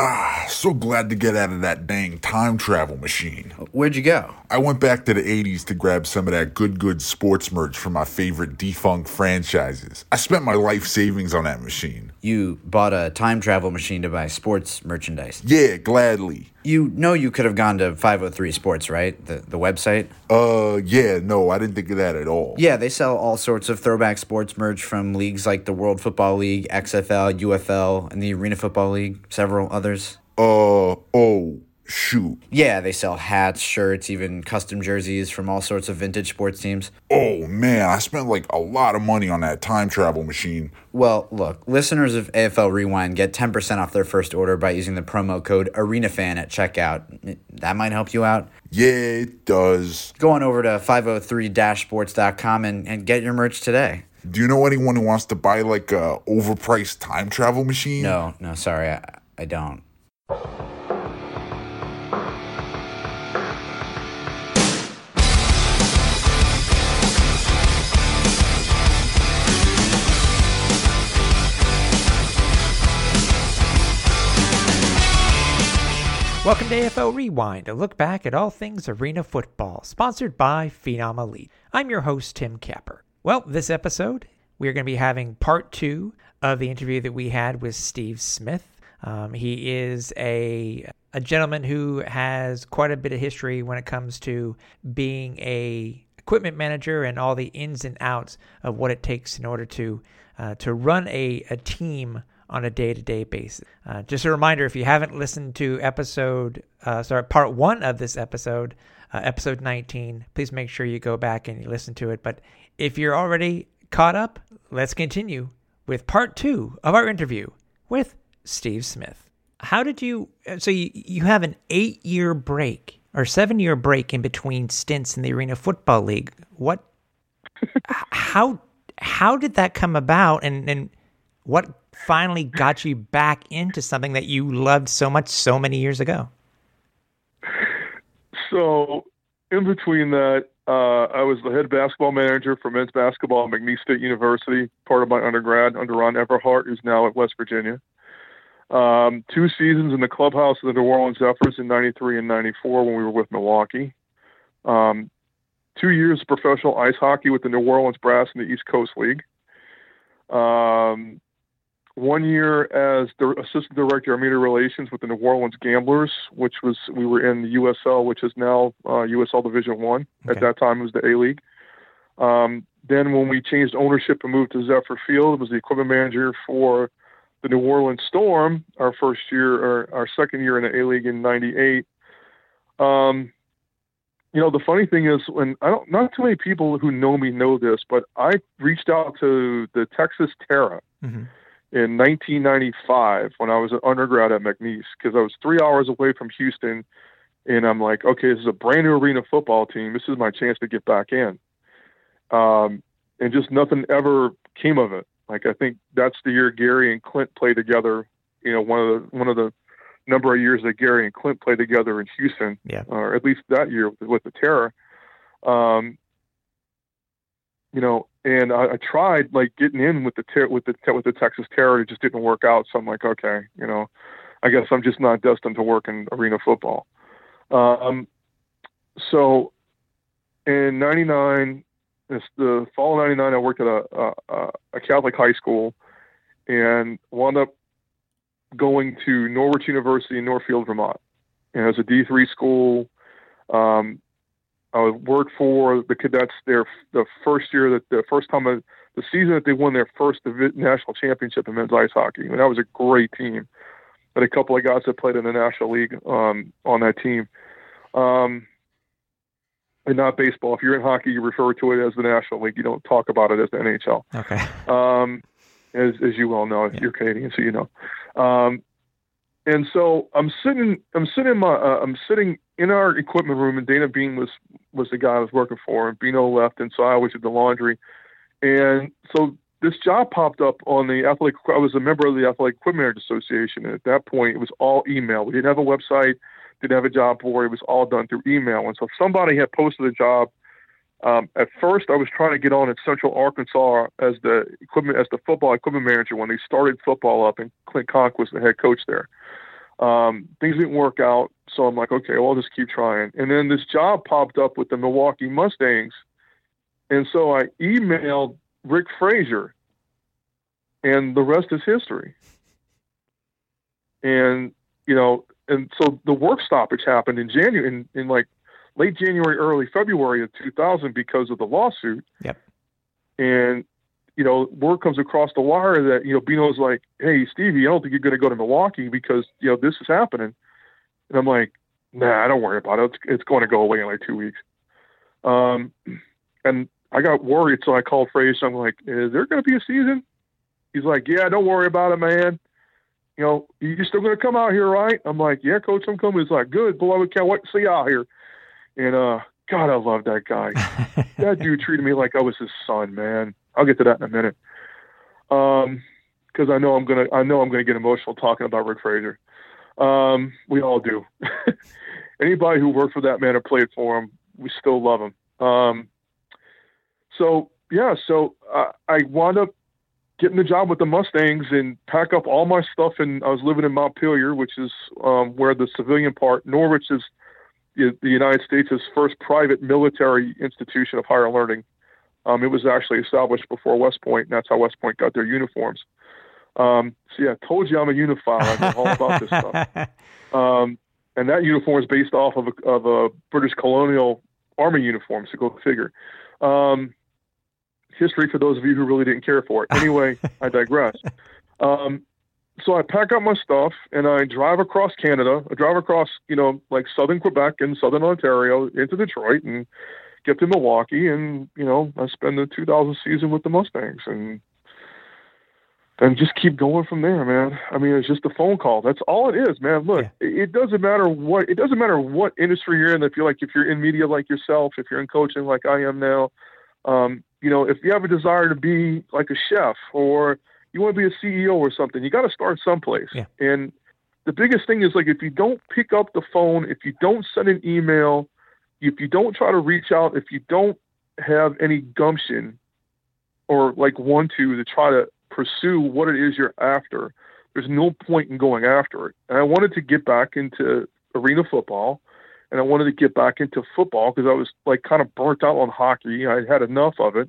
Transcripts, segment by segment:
Ah, so glad to get out of that dang time travel machine. Where'd you go? I went back to the 80s to grab some of that good, good sports merch from my favorite defunct franchises. I spent my life savings on that machine. You bought a time travel machine to buy sports merchandise. Yeah, gladly. You know you could have gone to 503 Sports, right? The the website? Uh, yeah, no, I didn't think of that at all. Yeah, they sell all sorts of throwback sports merch from leagues like the World Football League, XFL, UFL, and the Arena Football League, several others. Uh, oh, shoot. Yeah, they sell hats, shirts, even custom jerseys from all sorts of vintage sports teams. Oh, man, I spent like a lot of money on that time travel machine. Well, look, listeners of AFL Rewind get 10% off their first order by using the promo code ArenaFan at checkout. That might help you out. Yeah, it does. Go on over to 503-sports.com and, and get your merch today. Do you know anyone who wants to buy like a overpriced time travel machine? No, no, sorry, I, I don't. Welcome to AFL Rewind, a look back at all things arena football, sponsored by Phenom Elite. I'm your host, Tim Capper. Well, this episode, we're going to be having part two of the interview that we had with Steve Smith. Um, he is a a gentleman who has quite a bit of history when it comes to being a equipment manager and all the ins and outs of what it takes in order to uh, to run a, a team on a day-to-day basis. Uh, just a reminder, if you haven't listened to episode, uh, sorry, part one of this episode, uh, episode 19, please make sure you go back and you listen to it. But if you're already caught up, let's continue with part two of our interview with Steve Smith. How did you? So you you have an eight-year break or seven-year break in between stints in the Arena Football League. What? how how did that come about? And and what finally got you back into something that you loved so much so many years ago? So, in between that, uh, I was the head basketball manager for men's basketball at McNeese State University, part of my undergrad under Ron Everhart, who's now at West Virginia. Um, two seasons in the clubhouse of the New Orleans Zephyrs in 93 and 94 when we were with Milwaukee. Um, two years of professional ice hockey with the New Orleans Brass in the East Coast League. Um, one year as the assistant director of media relations with the New Orleans Gamblers, which was we were in the USL, which is now uh, USL Division One. Okay. At that time, it was the A League. Um, then, when we changed ownership and moved to Zephyr Field, was the equipment manager for the New Orleans Storm. Our first year, or our second year in the A League in '98. Um, you know, the funny thing is, when I don't, not too many people who know me know this, but I reached out to the Texas Terror Mm-hmm. in 1995 when I was an undergrad at McNeese because I was three hours away from Houston, and I'm like, okay, this is a brand new arena football team. This is my chance to get back in. Um, and just nothing ever came of it. Like I think that's the year Gary and Clint played together. You know, one of the one of the number of years that Gary and Clint played together in Houston, Yeah. or at least that year with, with the Terror. Um, you know, and I, I tried like getting in with the ter- with the with the Texas Terror. It just didn't work out. So I'm like, okay, you know, I guess I'm just not destined to work in arena football. Um, so in '99, the fall of '99, I worked at a, a a Catholic high school, and wound up going to Norwich University in Northfield, Vermont. And it was a D3 school. Um, I worked for the cadets there the first year that the first time I, the season that they won their first national championship in men's ice hockey. I mean, that was a great team. But a couple of guys that played in the National League um, on that team. Um, and not baseball. If you're in hockey, you refer to it as the National League. You don't talk about it as the NHL Okay. um, as as you well know, if Yeah. you're Canadian, so you know. Um, and so I'm sitting, I'm sitting in my, uh, I'm sitting in our equipment room, and Dana Bean was was the guy I was working for, and Bino left, and so I always did the laundry. And so this job popped up on the athletic. I was a member of the Athletic Equipment Association, and at that point, it was all email. We didn't have a website, didn't have a job board. It was all done through email. And so somebody had posted a job um, at first, I was trying to get on at Central Arkansas as the equipment as the football equipment manager when they started football up, and Clint Conque was the head coach there. Um, things didn't work out, so I'm like, okay, well, I'll just keep trying. And then this job popped up with the Milwaukee Mustangs, and so I emailed Rick Frazier, and the rest is history. And you know, and so the work stoppage happened in January, in, in like late January, early February of 2000 because of the lawsuit. Yep. And you know, word comes across the wire that you know Bino's like, "Hey, Stevie, I don't think you're going to go to Milwaukee because you know this is happening." And I'm like, "Nah, I don't worry about it. It's, it's going to go away in like two weeks." Um, and I got worried, so I called Frazier. I'm like, "Is there going to be a season?" He's like, "Yeah, don't worry about it, man. You know, you're still going to come out here, right?" I'm like, "Yeah, coach, I'm coming." He's like, "Good, beloved, can't wait to see you out here." And uh, God, I love that guy. that dude treated me like I was his son, man. I'll get to that in a minute. Um, because I know I'm gonna, I know I'm gonna get emotional talking about Rick Frazier. Um, we all do. Anybody who worked for that man or played for him, we still love him. Um, so yeah, so uh, I wound up getting the job with the Mustangs and pack up all my stuff. And I was living in Montpelier, which is um, where the civilian part, Norwich is the, the United States' first private military institution of higher learning. Um, it was actually established before West Point, and that's how West Point got their uniforms. Um, so yeah, I told you I'm a unifier. I know all about this stuff. Um, and that uniform is based off of a, of a British colonial army uniform. So go figure. Um, history for those of you who really didn't care for it. Anyway, I digress. Um, so I pack up my stuff and I drive across Canada. I drive across, you know, like southern Quebec and southern Ontario into Detroit and get to Milwaukee. And, you know, I spend the 2000 season with the Mustangs and and just keep going from there, man. I mean, it's just a phone call. That's all it is, man. Look, Yeah. it, it doesn't matter what it doesn't matter what industry you're in. If you're like if you're in media like yourself, if you're in coaching like I am now, um, you know, if you have a desire to be like a chef or you want to be a CEO or something, you got to start someplace. Yeah. And the biggest thing is like if you don't pick up the phone, if you don't send an email, if you don't try to reach out, if you don't have any gumption or like want to to try to pursue what it is you're after, there's no point in going after it. And I wanted to get back into arena football and I wanted to get back into football because I was like kind of burnt out on hockey. I had enough of it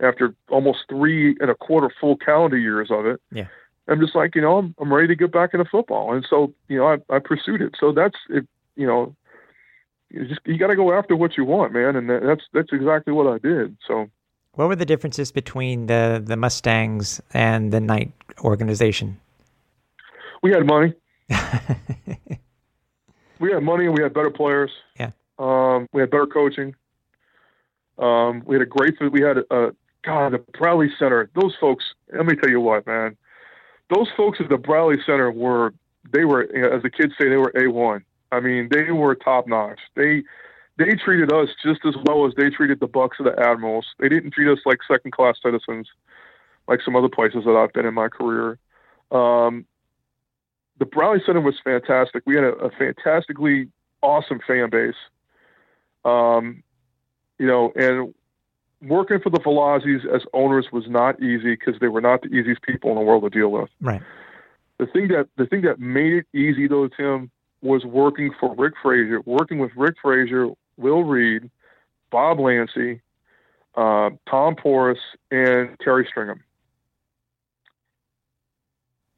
after almost three and a quarter full calendar years of it. Yeah. I'm just like, you know, I'm, I'm ready to get back into football. And so, you know, I, I pursued it. So that's, it, you know, you just, you got to go after what you want, man. And that, that's, that's exactly what I did. So, What were the differences between the the Mustangs and the Knight organization? we had money. we had money and we had better players. Yeah. Um, we had better coaching. Um, we had a great, we had a, a, God, the Bradley Center, those folks, let me tell you what, man, those folks at the Bradley Center were, they were, as the kids say, they were A1. I mean, they were top notch. They, they treated us just as well as they treated the Bucks or the Admirals. They didn't treat us like second class citizens, like some other places that I've been in my career. Um, the Bradley Center was fantastic. We had a, a fantastically awesome fan base. Um, you know, and working for the Velazis as owners was not easy because they were not the easiest people in the world to deal with. Right. The thing that the thing that made it easy though, Tim, was working for Rick Frazier, working with Rick Frazier, Will Reed, Bob Lancey, uh, Tom Porras, and Terry Stringham,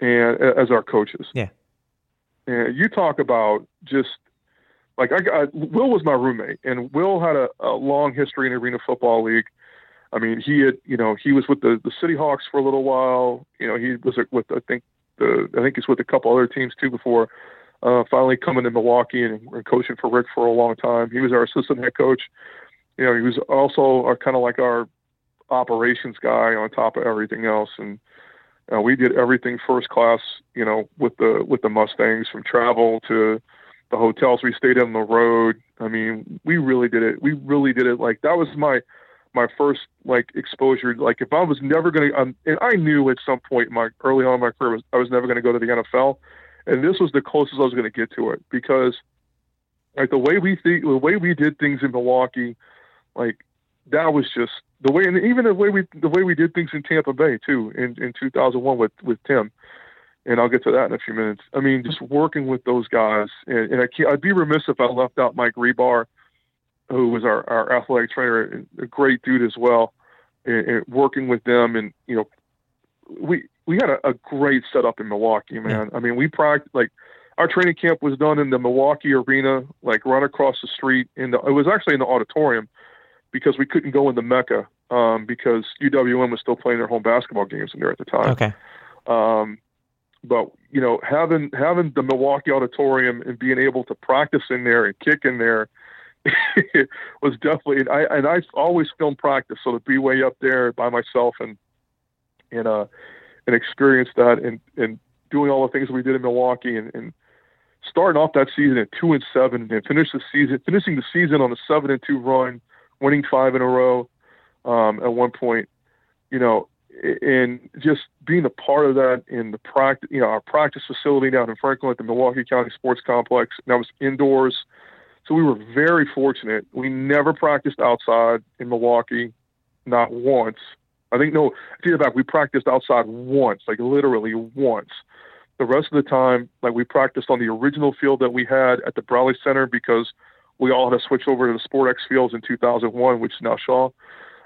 and as our coaches. Yeah. And you talk about just like I got Will was my roommate, and Will had a, a long history in Arena Football League. I mean, he had you know he was with the the City Hawks for a little while. You know, he was with I think the I think he's with a couple other teams too before uh, finally coming to Milwaukee and, and coaching for Rick for a long time. He was our assistant head coach. You know, he was also our, kind of like our operations guy on top of everything else, and uh, we did everything first class. You know, with the with the Mustangs from travel to the hotels we stayed on the road. I mean, we really did it. We really did it. Like that was my my first like exposure. Like if I was never going to, um, and I knew at some point in my early on in my career was, I was never going to go to the NFL, and this was the closest I was going to get to it because like the way we think, the way we did things in Milwaukee, like that was just the way, and even the way we the way we did things in Tampa Bay too in in 2001 with with Tim. and I'll get to that in a few minutes. I mean, just working with those guys, and, and I can't, I'd be remiss if I left out Mike Rebar, who was our, our athletic trainer, a great dude as well, and, and working with them, and you know, we we had a, a great setup in Milwaukee, man. I mean, we practiced like our training camp was done in the Milwaukee arena, like right across the street. In the it was actually in the auditorium because we couldn't go in the Mecca um, because UWM was still playing their home basketball games in there at the time. Okay. Um, but you know, having having the Milwaukee auditorium and being able to practice in there and kick in there was definitely. And I and I always film practice, so to be way up there by myself and and uh and experience that and and doing all the things we did in Milwaukee and, and starting off that season at two and seven and finish the season finishing the season on a seven and two run, winning five in a row um, at one point, you know, and just being a part of that in the practice, you know, our practice facility down in Franklin at the Milwaukee County Sports Complex. And that was indoors, so we were very fortunate. We never practiced outside in Milwaukee, not once. I think no, it back. We practiced outside once, like literally once. The rest of the time, like we practiced on the original field that we had at the Bradley Center because we all had to switch over to the Sportexe fields in 2001, which is now Shaw.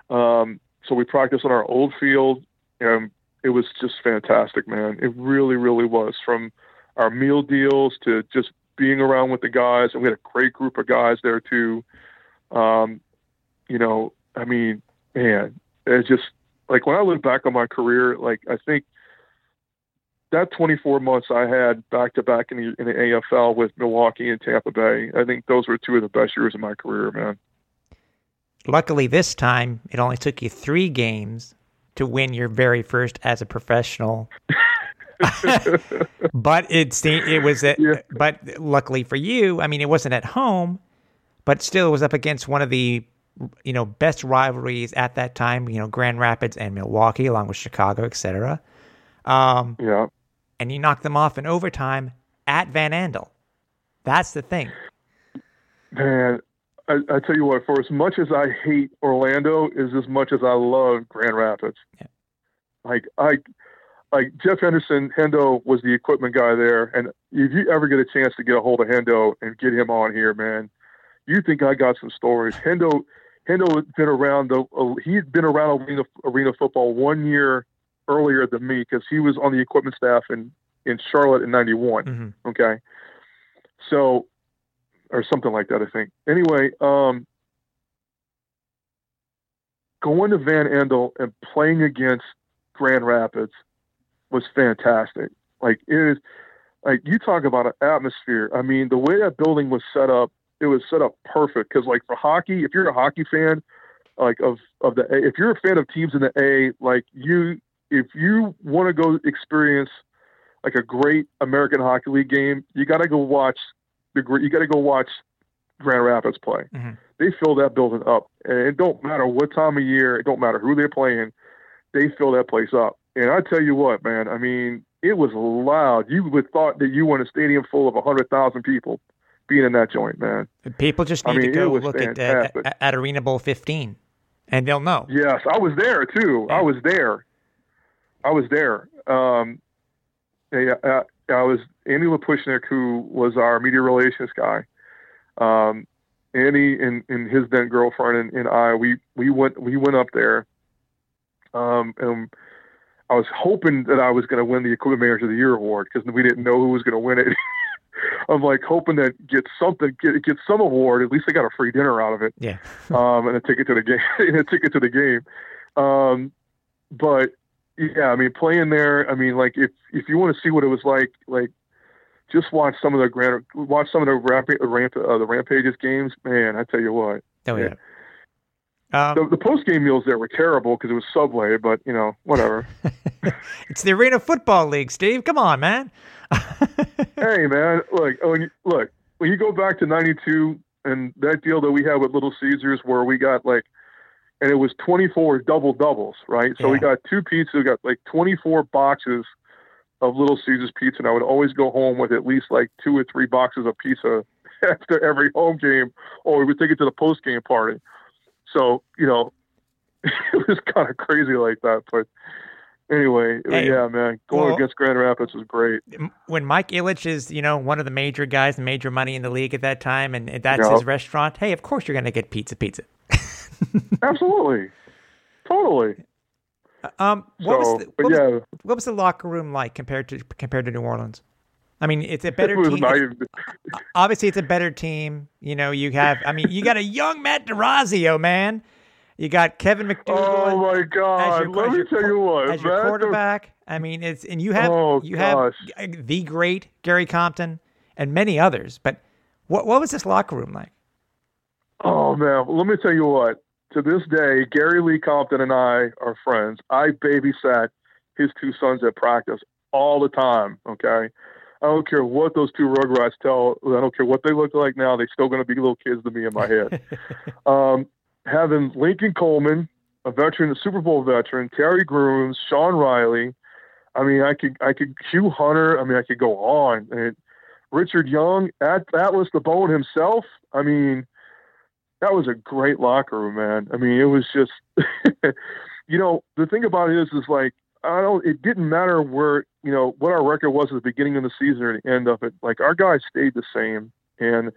Um, so we practiced on our old field, and it was just fantastic, man. It really, really was. From our meal deals to just being around with the guys, and we had a great group of guys there too. Um, you know, I mean, man, it's just like when I look back on my career, like I think that 24 months I had back to back in the in the AFL with Milwaukee and Tampa Bay, I think those were two of the best years of my career, man. Luckily, this time it only took you three games to win your very first as a professional. but it's it was Yeah. but luckily for you, I mean, it wasn't at home, but still it was up against one of the you know best rivalries at that time. You know, Grand Rapids and Milwaukee, along with Chicago, etc. Um, Yeah. And you knocked them off in overtime at Van Andel. That's the thing. Man, I, I tell you what, for as much as I hate Orlando, is as much as I love Grand Rapids. Yeah. Like I, like Jeff Henderson, Hendo was the equipment guy there, and if you ever get a chance to get a hold of Hendo and get him on here, man, you think I got some stories. Hendo, Hendo had been around the, uh, he'd been around arena arena football one year earlier than me because he was on the equipment staff in in Charlotte in '91. Mhm. Okay. So, or something like that, I think. Anyway, um, going to Van Andel and playing against Grand Rapids was fantastic. Like it is, like you talk about an atmosphere. I mean, the way that building was set up, it was set up perfect. Because like for hockey, if you're a hockey fan, like of of the A, if you're a fan of teams in the A, like you, if you want to go experience like a great American Hockey League game, you got to go watch the you got to go watch Grand Rapids play. Mhm. They fill that building up, and it don't matter what time of year, it don't matter who they're playing, they fill that place up. And I tell you what, man, I mean, it was loud. You would thought that you were in a stadium full of hundred thousand people being in that joint, man. People just I need mean, to go look at, uh, at at Arena Bowl 15, and they'll know. Yes, I was there too. I was there. I was there. Um, yeah, uh, I was Andy Lapushnik, who was our media relations guy. Um, Andy and, and his then girlfriend and, and I, we we went we went up there. Um, and I was hoping that I was going to win the Equipment Manager of the Year award because we didn't know who was going to win it. I'm like hoping that get something, get get some award. At least I got a free dinner out of it Yeah. um, and a ticket to the game, and a ticket to the game. Um, but yeah, I mean, playing there. I mean, like if if you want to see what it was like, like just watch some of the grand, watch some of the ramp, ramp uh, the Rampages games. Man, I tell you what, Oh Yeah. yeah. the, Um, the post game meals there were terrible because it was Subway, but you know, whatever. it's the Arena Football League, Steve. Come on, man. hey, man, look, when you, look when you go back to '92 and that deal that we had with Little Caesars, where we got like, and it was 24 double doubles, right? So we got two pizzas, we got like 24 boxes of Little Caesars pizza, and I would always go home with at least like two or three boxes of pizza after every home game, or we would take it to the post game party. So you know, it was kind of crazy like that, but anyway, Hey, yeah, man, going well- against Grand Rapids was great. when Mike Ilitch is, you know, one of the major guys, major money in the league at that time, and that's Yeah. his restaurant. Hey, of course you're going to get pizza, pizza. Absolutely, totally. Um, what so, was the, what, was, what was the locker room like compared to compared to New Orleans? I mean, it's a better it team. it's- obviously, it's a better team. You know, you have. I mean, you got a young Matt D'Orazio, man. You got Kevin McDougal. Oh my God! your- Let me your tell you what, as your quarterback. I mean, it's and you have Oh, you have the great Gary Compton and many others. But what what was this locker room like? Oh man, let me tell you what. To this day, Gary Lee Compton and I are friends. I babysat his two sons at practice all the time. Okay, I don't care what those two rugrats tell. I don't care what they look like now. They're still going to be little kids to me in my head. um, having Lincoln Coleman, a veteran, a Super Bowl veteran, Terry Grooms, Sean Riley. I mean, I could, I could, Hugh Hunter. I mean, I could go on. And Richard Young, At, Atlas the Bone himself. I mean, that was a great locker room, man. I mean, it was just, you know, the thing about it is, is like, I don't, it didn't matter where, you know, what our record was at the beginning of the season or the end of it. Like, our guys stayed the same. And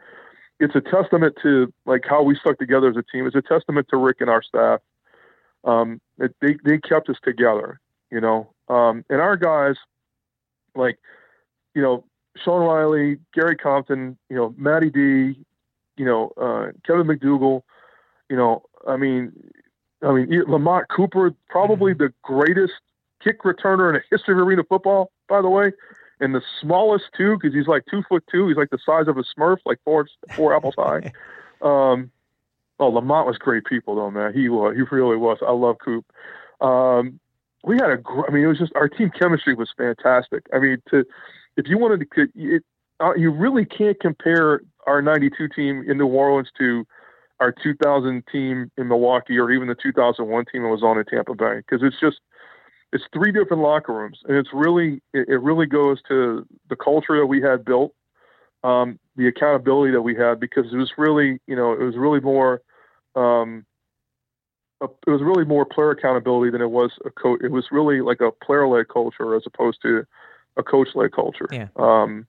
it's a testament to, like, how we stuck together as a team. It's a testament to Rick and our staff. Um, it, they, they kept us together, you know. Um, and our guys, like, you know, Sean Riley, Gary Compton, you know, Matty D, you know, uh, Kevin McDougal, you know, I mean, I mean, Lamont Cooper, probably the greatest kick returner in the history of arena football, by the way, and the smallest too, because he's like two foot two. He's like the size of a Smurf, like four four apples high. Um, oh, Lamont was great people though, man. He was, he really was. I love Coop. Um, we had a, gr- I mean, it was just our team chemistry was fantastic. I mean, to if you wanted to, it, uh, you really can't compare our '92 team in New Orleans to our 2000 team in Milwaukee or even the 2001 team that was on in Tampa Bay because it's just it's three different locker rooms and it's really it, really goes to the culture that we had built um, the accountability that we had because it was really you know it was really more um, a, it was really more player accountability than it was a coach it was really like a player led culture as opposed to a coach led culture Yeah. um,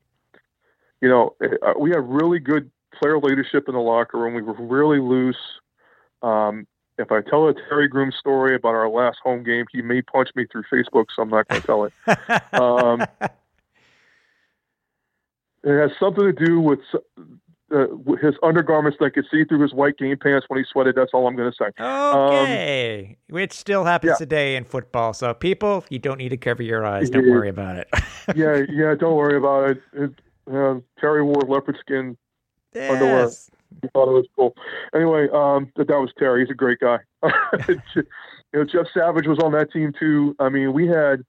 you know uh, we had really good player leadership in the locker room. We were really loose. Um, if I tell a Terry Groom story about our last home game, he may punch me through Facebook, so I'm not going to tell it. Um, It has something to do with uh, his undergarments that I could see through his white game pants when he sweated. That's all I'm going to say. okay, which still happens yeah. today in football. So people, you don't need to cover your eyes. Don't Yeah. worry about it. yeah, yeah, don't worry about it. it uh, Terry wore leopard skin. Underwear. yes. He thought it was cool. Anyway, um, but that was Terry. He's a great guy. you know, Jeff Savage was on that team too. I mean, we had,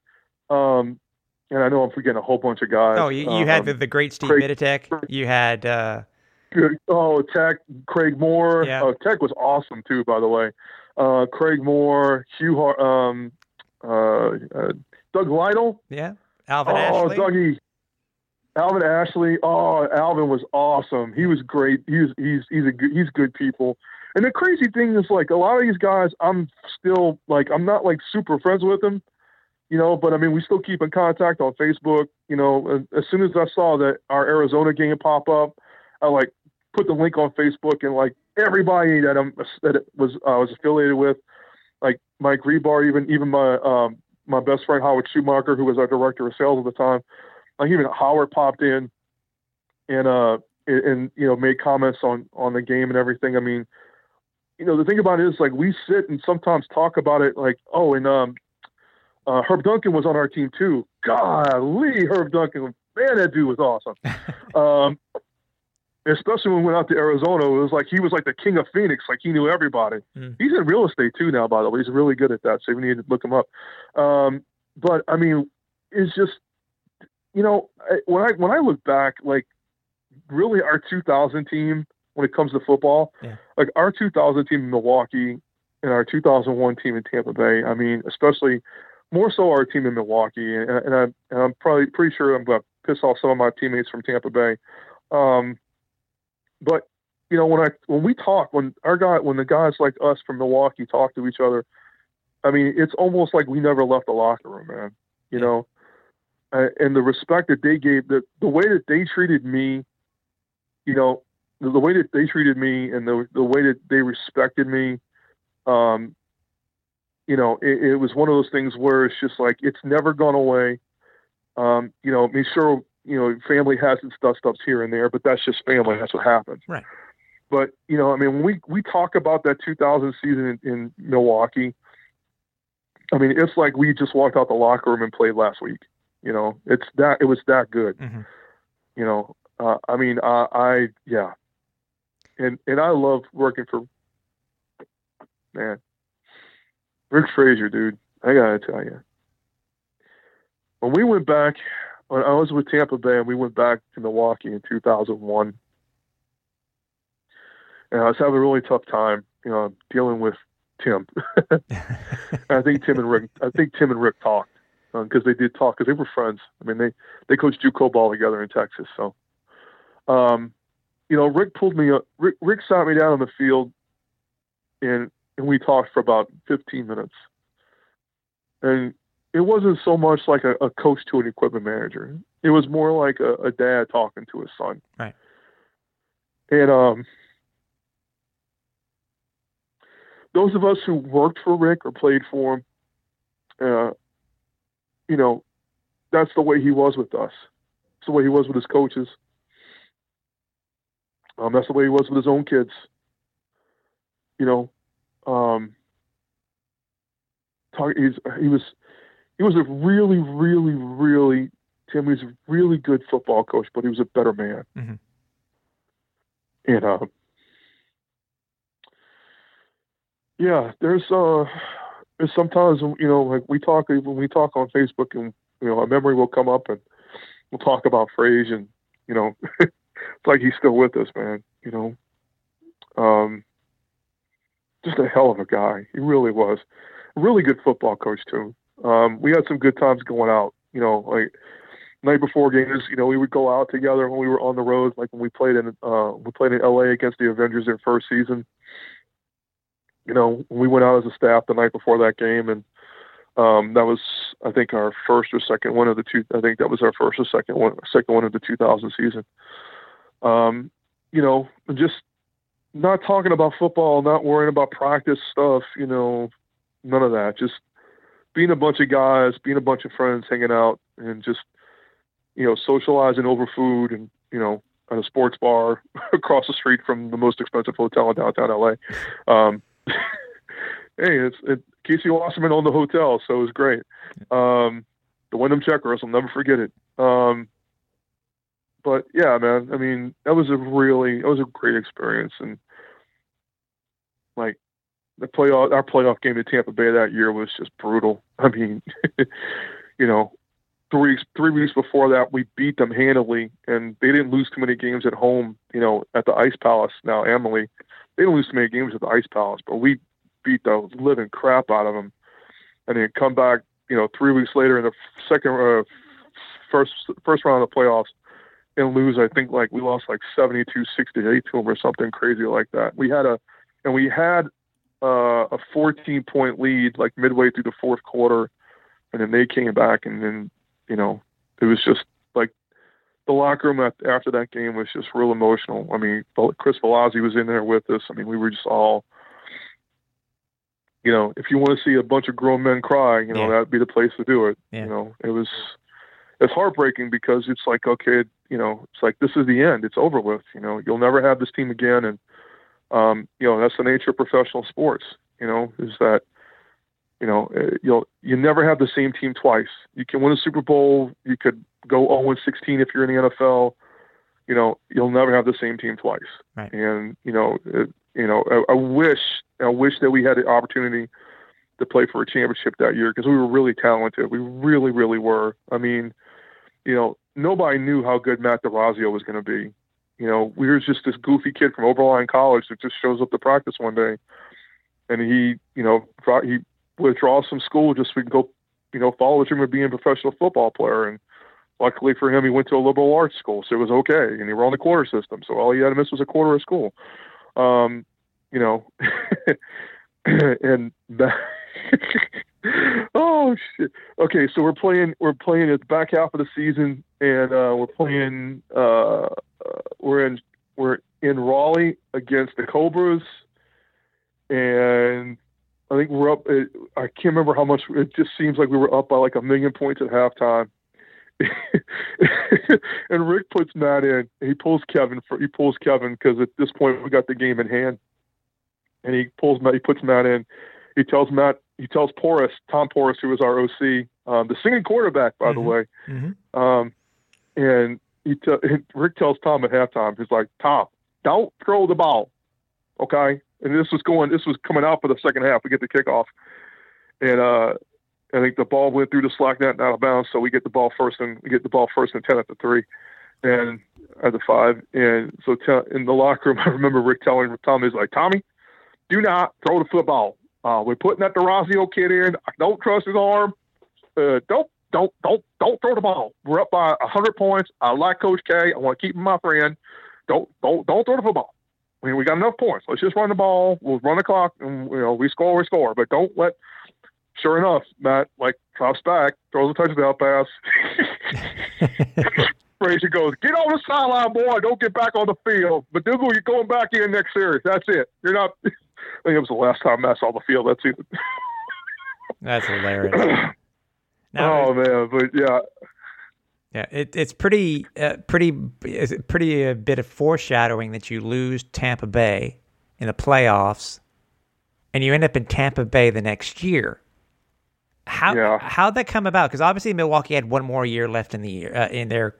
um, and I know I'm forgetting a whole bunch of guys. Oh, you, you had Um, the, the great Steve Craig- Middleton. You had uh, Oh, Tech, Craig Moore. Yeah. Oh, Tech was awesome too, by the way. Uh, Craig Moore, Hugh, Har- um, uh, uh, Doug Lytle. yeah Alvin oh, Ashley. Dougie. Alvin Ashley. Oh, Alvin was awesome. He was great. He's he's he's a good, he's good people. And the crazy thing is, like a lot of these guys, I'm still like I'm not like super friends with them, you know. But I mean, we still keep in contact on Facebook. You know, as, soon as I saw that our Arizona game pop up, I like put the link on Facebook and like everybody that I'm that it was I was affiliated with, like Mike Rebar, even even my um, my best friend Howard Schumacher, who was our director of sales at the time. Like even Howard popped in and uh and, and you know made comments on on the game and everything. I mean, you know the thing about it is like we sit and sometimes talk about it like oh and um uh, Herb Duncan was on our team too. Golly, Herb Duncan, man, that dude was awesome. um, especially when we went out to Arizona, it was like he was like the king of Phoenix, like he knew everybody. Mm. He's in real estate too now, by the way. He's really good at that, so we need to look him up. Um, but I mean, it's just you know when I when I look back, like really our 2000 team when it comes to football, Yeah. like our 2000 team in Milwaukee and our 2001 team in Tampa Bay. I mean, especially more so our team in Milwaukee, and, and, I, and I'm probably pretty sure I'm going to piss off some of my teammates from Tampa Bay. Um, but you know, when I when we talk, when our guy, when the guys like us from Milwaukee talk to each other, I mean, it's almost like we never left the locker room, man. You Yeah. know, uh, and the respect that they gave, the the way that they treated me, you know, the, the way that they treated me, and the the way that they respected me, um, you know, it, it was one of those things where it's just like it's never gone away. Um, you know, I mean, sure, you know, family has its dust ups here and there, but that's just family. That's what happens. Right. But you know, I mean, when we we talk about that 2000 season in, in Milwaukee, I mean, it's like we just walked out the locker room and played last week. You know, it's that it was that good. Mhm. You know, uh, I mean, uh, I yeah, and and I love working for man, Rick Frazier, dude. I gotta tell you, when we went back, when I was with Tampa Bay, and we went back to Milwaukee in 2001, and I was having a really tough time, you know, dealing with Tim. I think Tim and Rick. I think Tim and Rick talked because they did talk because they were friends. I mean, they they coached JUCO ball together in Texas. So, um, you know, Rick pulled me up. Rick, Rick sat me down on the field, and and we talked for about 15 minutes. And it wasn't so much like a, a coach to an equipment manager. It was more like a, a dad talking to his son. Right. And um, those of us who worked for Rick or played for him, uh, you know, that's the way he was with us. It's the way he was with his coaches. Um, that's the way he was with his own kids. You know, um, talk, he's, he was he was a really, really, really Tim. He was a really good football coach, but he was a better man. Mhm. And uh, yeah, there's uh, sometimes you know like we talk when we talk on Facebook and you know a memory will come up and we'll talk about Frage and you know it's like he's still with us, man. You know, um, just a hell of a guy. He really was. A really good football coach too. Um, we had some good times going out. You know, like night before games, you know, we would go out together when we were on the road. Like when we played in uh, we played in L.A. against the Avengers their first season. You know, we went out as a staff the night before that game, and um, that was I think our first or second one of the two. I think that was our first or second one, second one of the 2000 season. Um, you know, just not talking about football, not worrying about practice stuff. You know, none of that. Just being a bunch of guys, being a bunch of friends, hanging out, and just you know socializing over food, and you know at a sports bar across the street from the most expensive hotel in downtown LA. Um, hey, it's it, Casey Wasserman owned the hotel, so it was great. Um, the Wyndham Checkers, I'll never forget it. Um, but yeah, man, I mean, that was a really, that was a great experience, and like the playoff, our playoff game in Tampa Bay that year was just brutal. I mean, you know, three three weeks before that, we beat them handily, and they didn't lose too many games at home. You know, at the Ice Palace. Now, Emily, they didn't lose too many games at the Ice Palace, but we beat the living crap out of them, and then come back. You know, three weeks later in the second uh, first first round of the playoffs and lose. I think like we lost like 72-68 to them or something crazy like that. We had a and we had uh, a 14 point lead like midway through the fourth quarter, and then they came back and then you know it was just like the locker room at, after that game was just real emotional. I mean, Chris Velazzi was in there with us. I mean, we were just all. You know, if you want to see a bunch of grown men cry, you know Yeah. that'd be the place to do it. Yeah. You know, it was it's heartbreaking because it's like okay you know it's like this is the end it's over with you know you'll never have this team again and um you know that's the nature of professional sports you know is that you know uh, you'll you never have the same team twice. You can win a super bowl you could go 0 16 if you're in the NFL you know you'll never have the same team twice. Right. and you know it, you know I, I wish I wish that we had the opportunity to play for a championship that year because we were really talented. We really really were. I mean you know, nobody knew how good Matt D'Orazio was going to be. You know, we were just this goofy kid from Oberlin College that just shows up to practice one day, and he, you know, he withdraws from school just so we can go, you know, follow the dream of being a professional football player. And luckily for him, he went to a liberal arts school, so it was okay. And he were on the quarter system, so all he had to miss was a quarter of school. Um, you know, and that oh shit. Okay, so we're playing. We're playing at the back half of the season, and uh, we're playing. Uh, uh, we're in. We're in Raleigh against the Cobras, and I think we're up. I can't remember how much. It just seems like we were up by like a million points at halftime. and Rick puts Matt in. He pulls Kevin for. He pulls Kevin because at this point we got the game in hand. And he pulls Matt. He puts Matt in. He tells Matt. He tells Porras Tom Porras, who was our OC, um, the singing quarterback, by Mhm. the way. Mm-hmm. Um, and he t- and Rick tells Tom at halftime, he's like, Tom, don't throw the ball, okay? And this was going, this was coming out for the second half. We get the kickoff, and uh, I think the ball went through the slack net and out of bounds, so we get the ball first and we get the ball first and ten at the three, and at the five. And so te- in the locker room, I remember Rick telling Tommy, he's like, Tommy, do not throw the football. Uh, we're putting that D'Orazio kid in. I don't trust his arm. Uh, don't don't don't don't throw the ball. We're up by hundred points. I like Coach K. I want to keep him my friend. Don't don't don't throw the football. I mean, we got enough points. Let's just run the ball. We'll run the clock, and you know we score, we score. But don't let. Sure enough, Matt like drops back, throws a touchdown pass. Frazier goes, "Get on the sideline, boy. Don't get back on the field." But Dougal, you're going back in next series. That's it. You're not. I think it was the last time Matt saw the field that season. That's hilarious. Now, oh man, but yeah, Yeah, it, it's pretty, uh, pretty, pretty a bit of foreshadowing that you lose Tampa Bay in the playoffs, and you end up in Tampa Bay the next year. How Yeah. how'd that come about? Because obviously Milwaukee had one more year left in the year uh, in their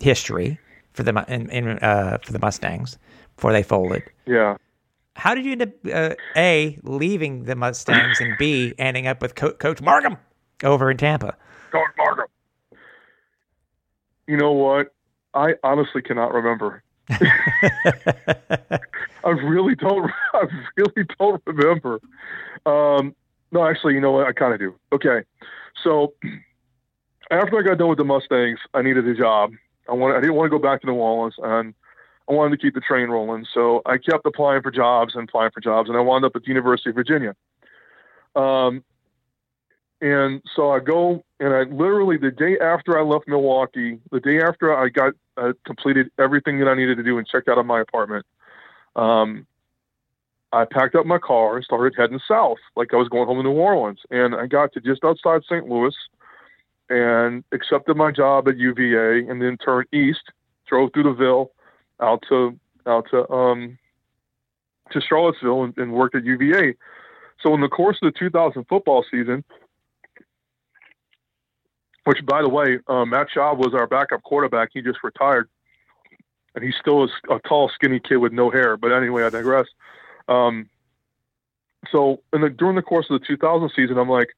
history for the in, in uh, for the Mustangs before they folded. yeah. How did you end up uh, a leaving the Mustangs and b ending up with Co- Coach Markham over in Tampa? Coach Markham. You know what? I honestly cannot remember. I really don't. I really don't remember. Um, no, actually, you know what? I kind of do. Okay, so after I got done with the Mustangs, I needed a job. I wanted. I didn't want to go back to New Orleans, and I wanted to keep the train rolling. So I kept applying for jobs and applying for jobs, and I wound up at the University of Virginia. Um, and so I go, and I literally the day after I left Milwaukee, the day after I got uh, completed everything that I needed to do and checked out of my apartment, um, I packed up my car and started heading south, like I was going home to New Orleans. And I got to just outside St. Louis, and accepted my job at UVA, and then turned east, drove through the Ville, out to out to um to Charlottesville, and, and worked at UVA. So in the course of the 2000 football season, which by the way, um, Matt Schaub was our backup quarterback. He just retired, and he's still a, a tall, skinny kid with no hair. But anyway, I digress. Um, so the, during the course of the 2000 season, I'm like,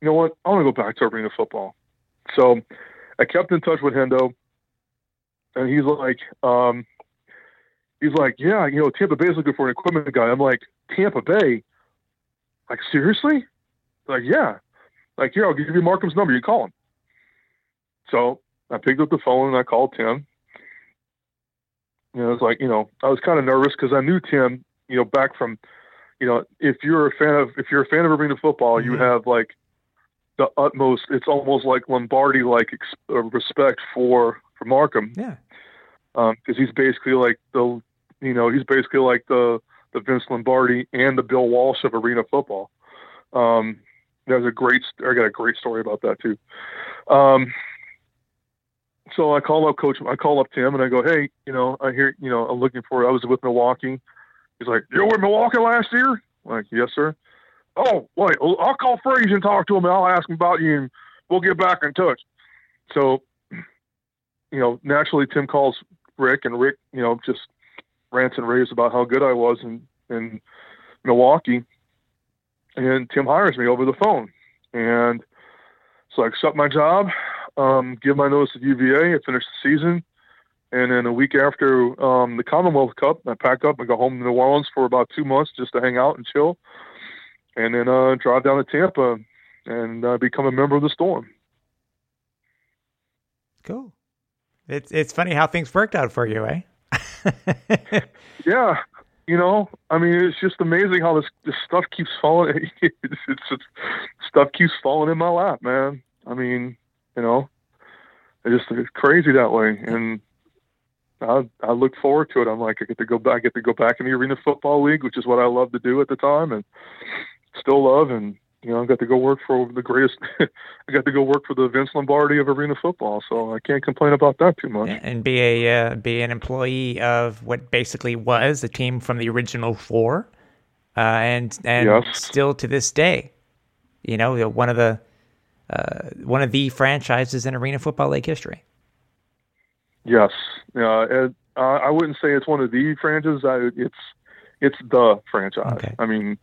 you know what? I want to go back to arena football. So I kept in touch with Hendo, and he's like, um, he's like, yeah, you know, Tampa Bay's looking for an equipment guy. I'm like, Tampa Bay? Like seriously? Like yeah. Like here, I'll give you Markham's number. You call him. So I picked up the phone and I called Tim. You know, it was like you know, I was kind of nervous because I knew Tim. You know, back from, you know, if you're a fan of if you're a fan of arena football, you Mhm. have like the utmost. It's almost like Lombardi like ex- uh, respect for for Markham Yeah. because he's basically like the you know he's basically like the the Vince Lombardi and the Bill Walsh of arena football. Um, there's a great I got a great story about that too. Um, so I call up Coach. I call up Tim and I go, hey, you know, I hear you know I'm looking for. I was with Milwaukee. He's like, you were with Milwaukee last year? I'm like, yes, sir. Oh, wait, I'll call Frazier and talk to him, and I'll ask him about you, and we'll get back in touch. So, you know, naturally, Tim calls Rick, and Rick, you know, just rants and raves about how good I was in, in Milwaukee. And Tim hires me over the phone. And so I accept my job, um, give my notice at UVA, I finish the season. And then a week after um, the Commonwealth Cup, I pack up and go home to New Orleans for about two months just to hang out and chill. And then uh, drive down to Tampa and uh, become a member of the Storm. Cool. It's it's funny how things worked out for you, eh? Yeah, You know, I mean, it's just amazing how this this stuff keeps falling. it's, it's just stuff keeps falling in my lap, man. I mean, you know, it's just it's crazy that way, and I I look forward to it. I'm like, I get to go back, I get to go back in the Arena Football League, which is what I love to do at the time, and still love. And you know, I got to go work for the greatest. I got to go work for the Vince Lombardi of arena football, so I can't complain about that too much. And be a uh, be an employee of what basically was a team from the original four, uh, and and yes. still to this day, you know, one of the uh, one of the franchises in Arena Football League history. Yes, yeah. It, I wouldn't say it's one of the franchises. I, it's it's the franchise. Okay. I mean,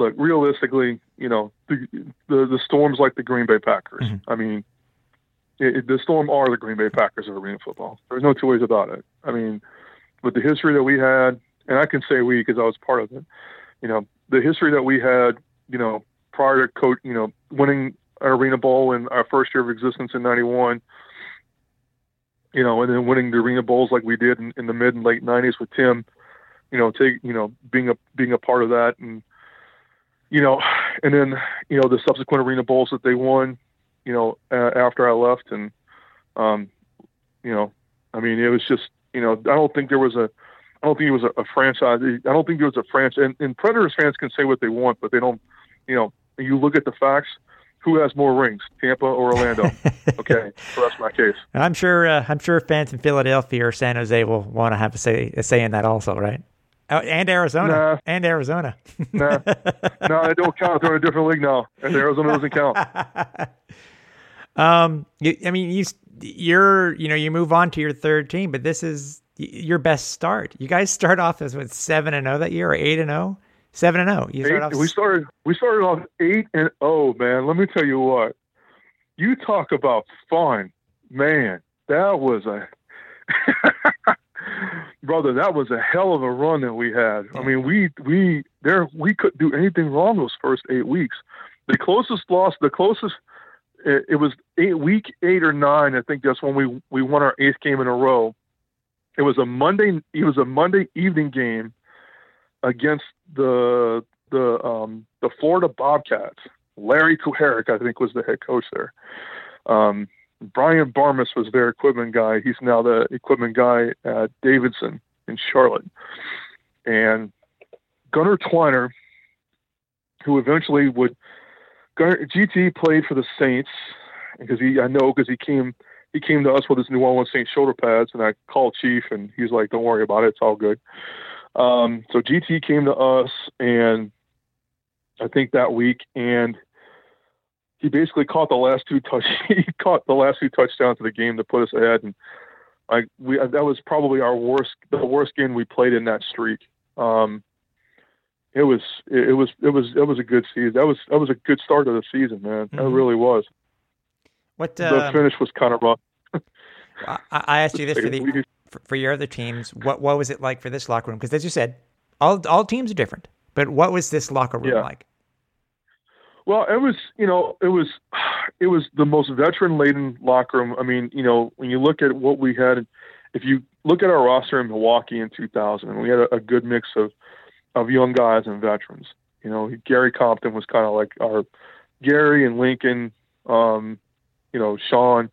look, realistically, you know, the the, the Storms like the Green Bay Packers. Mm-hmm. I mean, it, it, the Storm are the Green Bay Packers of arena football. There's no two ways about it. I mean, with the history that we had, and I can say we because I was part of it. You know, the history that we had, you know, prior to coach, you know, winning our arena bowl in our first year of existence in '91. You know, and then winning the arena bowls like we did in, in the mid and late '90s with Tim. You know, take you know being a being a part of that and you know, and then you know the subsequent arena bowls that they won, you know, uh, after I left, and um, you know, I mean, it was just, you know, I don't think there was a, I don't think it was a, a franchise. I don't think there was a franchise. And, and Predators fans can say what they want, but they don't, you know, you look at the facts. Who has more rings, Tampa or Orlando? okay, so that's my case. I'm sure. Uh, I'm sure fans in Philadelphia or San Jose will want to have a say, a say in that also, right? Oh, and Arizona. Nah. And Arizona. nah, no, they don't count. They're in a different league now, and Arizona doesn't count. um, you, I mean, you you're you know you move on to your third team, but this is your best start. You guys start off as with seven and zero that year, or eight and zero, seven and zero. You start Eight- off. we started. We started off eight and oh man. Let me tell you what. You talk about fun, man. That was a brother. That was a hell of a run that we had. I mean, we we there we couldn't do anything wrong those first eight weeks. The closest loss, the closest. It, it was eight week eight or nine. I think that's when we we won our eighth game in a row. It was a Monday. It was a Monday evening game against the the um, the Florida Bobcats. Larry Kuharich, I think, was the head coach there. Um, Brian Barmas was their equipment guy. He's now the equipment guy at Davidson in Charlotte. And Gunnar Twiner, who eventually would Gunnar, GT played for the Saints because he I know because he came he came to us with his New Orleans Saints shoulder pads, and I called Chief, and he's like, "Don't worry about it, it's all good." Um, so GT came to us, and I think that week, and he basically caught the last two touch. he caught the last two touchdowns of the game to put us ahead, and I we that was probably our worst the worst game we played in that streak. Um, it was it was it was it was a good season. That was that was a good start of the season, man. That Mhm. really was. what the uh, finish was kind of rough. I, I asked you this for the for, for your other teams. What what was it like for this locker room? Because as you said, all all teams are different. But what was this locker room Yeah. like? Well, it was, you know, it was, it was the most veteran-laden locker room. I mean, you know, when you look at what we had, if you look at our roster in Milwaukee in 2000, we had a, a good mix of, of young guys and veterans. You know, Gary Compton was kind of like our Gary and Lincoln, um, you know, Sean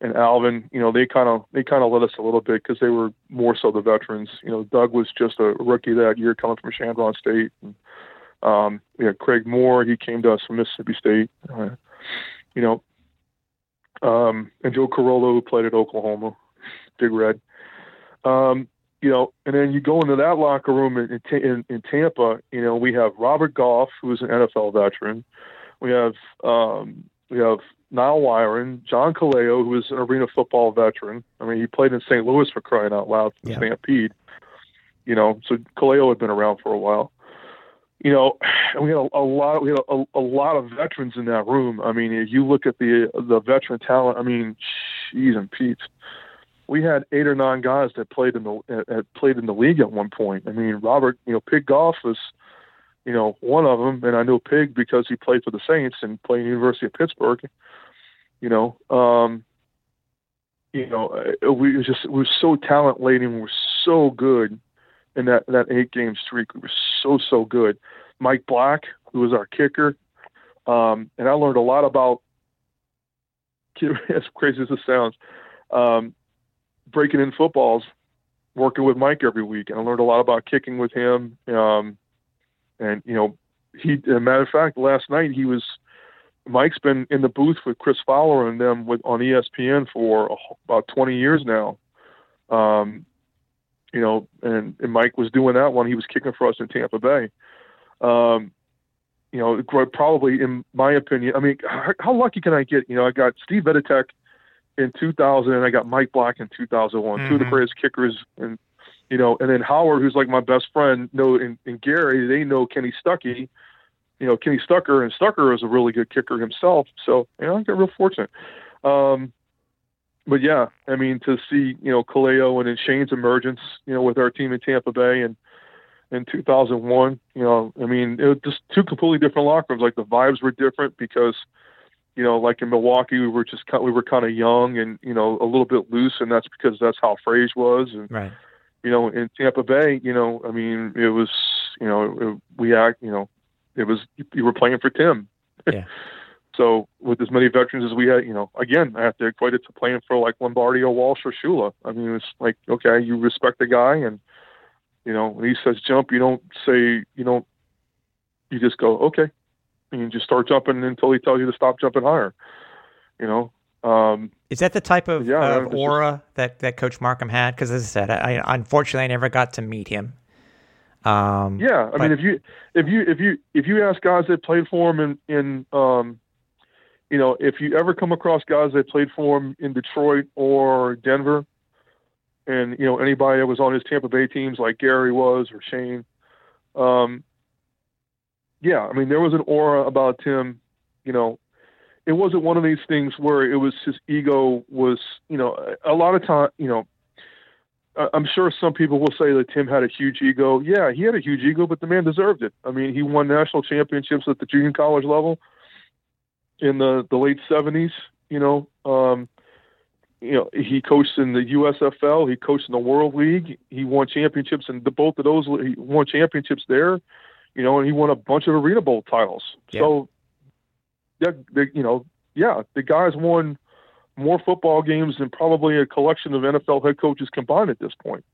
and Alvin. You know, they kind of they kind of led us a little bit because they were more so the veterans. You know, Doug was just a rookie that year coming from Chadron State. And, um, we had Craig Moore. He came to us from Mississippi State. Uh, you know, um, and Joe Carollo, who played at Oklahoma, Big Red. Um, you know, and then you go into that locker room in, in, in Tampa. You know, we have Robert Goff, who is an NFL veteran. We have um, we have Niall Wyron, John Kaleo, who is an arena football veteran. I mean, he played in St. Louis for crying out loud the Yeah. Stampede. You know, so Kaleo had been around for a while you know, we had a, a lot. We had a, a lot of veterans in that room. I mean, if you look at the the veteran talent, I mean, jeez and Pete, we had eight or nine guys that played in the uh, played in the league at one point. I mean, Robert, you know, Pig Goff was, you know, one of them, and I know Pig because he played for the Saints and played at the University of Pittsburgh. You know, um, you know, uh, we just we were so talent laden, we were so good in that that eight game streak. We were so so good. Mike Black, who was our kicker, um, and I learned a lot about. As crazy as it sounds, um, breaking in footballs, working with Mike every week, and I learned a lot about kicking with him. Um, and you know, he, as a matter of fact, last night he was. Mike's been in the booth with Chris Fowler and them with on ESPN for about 20 years now. Um, you know, and, and Mike was doing that when he was kicking for us in Tampa Bay. Um, you know, probably in my opinion, I mean, how, how lucky can I get? You know, I got Steve Videtich in 2000 and I got Mike Black in 2001, mm-hmm. two of the mm-hmm. greatest kickers and you know, and then Howard, who's like my best friend, know and, and Gary, they know Kenny Stuckey, you know, Kenny Stucker, and Stucker is a really good kicker himself. So, you know, I got real fortunate. Um, but yeah, I mean, to see, you know, Kaleo and then Shane's emergence, you know, with our team in Tampa Bay and in 2001, you know, I mean, it was just two completely different locker rooms. Like the vibes were different because, you know, like in Milwaukee, we were just we were kind of young and you know a little bit loose, and that's because that's how Frage was. And right. you know, in Tampa Bay, you know, I mean, it was you know it, we act, you know, it was you were playing for Tim. Yeah. so with as many veterans as we had, you know, again, I have to equate it to playing for like Lombardi or Walsh or Shula. I mean, it's like okay, you respect the guy, and you know, when he says jump, you don't say you don't. You just go okay, and you just start jumping until he tells you to stop jumping higher. You know. Um, is that the type of, yeah, of aura just, that, that Coach Marcum had? Because as I said, I, unfortunately I never got to meet him. Um, yeah, I but, mean, if you if you if you if you ask guys that played for him in in um, you know, if you ever come across guys that played for him in Detroit or Denver, and you know anybody that was on his Tampa Bay teams like Gary was or Shane, um, yeah, I mean, there was an aura about Tim. You know, it wasn't one of these things where it was his ego was. You know, a lot of time, you know, I'm sure some people will say that Tim had a huge ego. Yeah, he had a huge ego, but the man deserved it. I mean, he won national championships at the junior college level in the the late '70s. You know, um, you know, he coached in the USFL. He coached in the World League. He won championships in the both of those. He won championships there you know, and he won a bunch of Arena Bowl titles. Yeah. So, yeah, the, you know, yeah, the guy's won more football games than probably a collection of NFL head coaches combined at this point.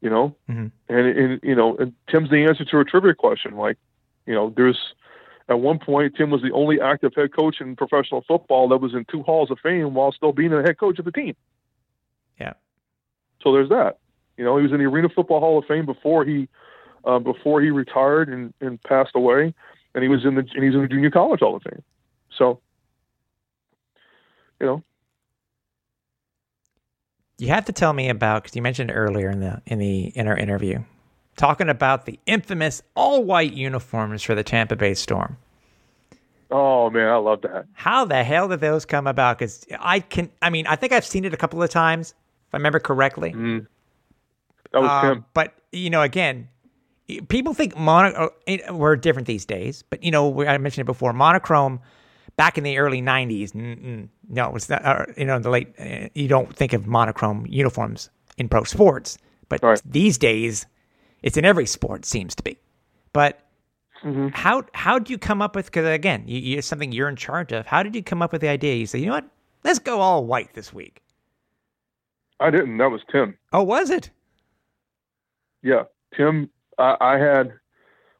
You know, mm-hmm. and, and you know, and Tim's the answer to a trivia question. Like, you know, there's at one point Tim was the only active head coach in professional football that was in two halls of fame while still being a head coach of the team. Yeah. So there's that. You know, he was in the Arena Football Hall of Fame before he uh, before he retired and, and passed away, and he was in the and he's in the junior college Hall of Fame. So, you know, you have to tell me about because you mentioned earlier in the in the in our interview, talking about the infamous all white uniforms for the Tampa Bay Storm. Oh man, I love that. How the hell did those come about? Because I can, I mean, I think I've seen it a couple of times, if I remember correctly. Mm. That was um, him. But you know, again, people think mono uh, we're different these days, but you know I mentioned it before. Monochrome back in the early '90s, no, it's not. Uh, you know, the late uh, you don't think of monochrome uniforms in pro sports, but right. these days it's in every sport seems to be. But mm-hmm. how how do you come up with? Because again, you, you, it's something you're in charge of. How did you come up with the idea? You say, you know what, let's go all white this week. I didn't. That was Tim. Oh, was it? Yeah, Tim I, I had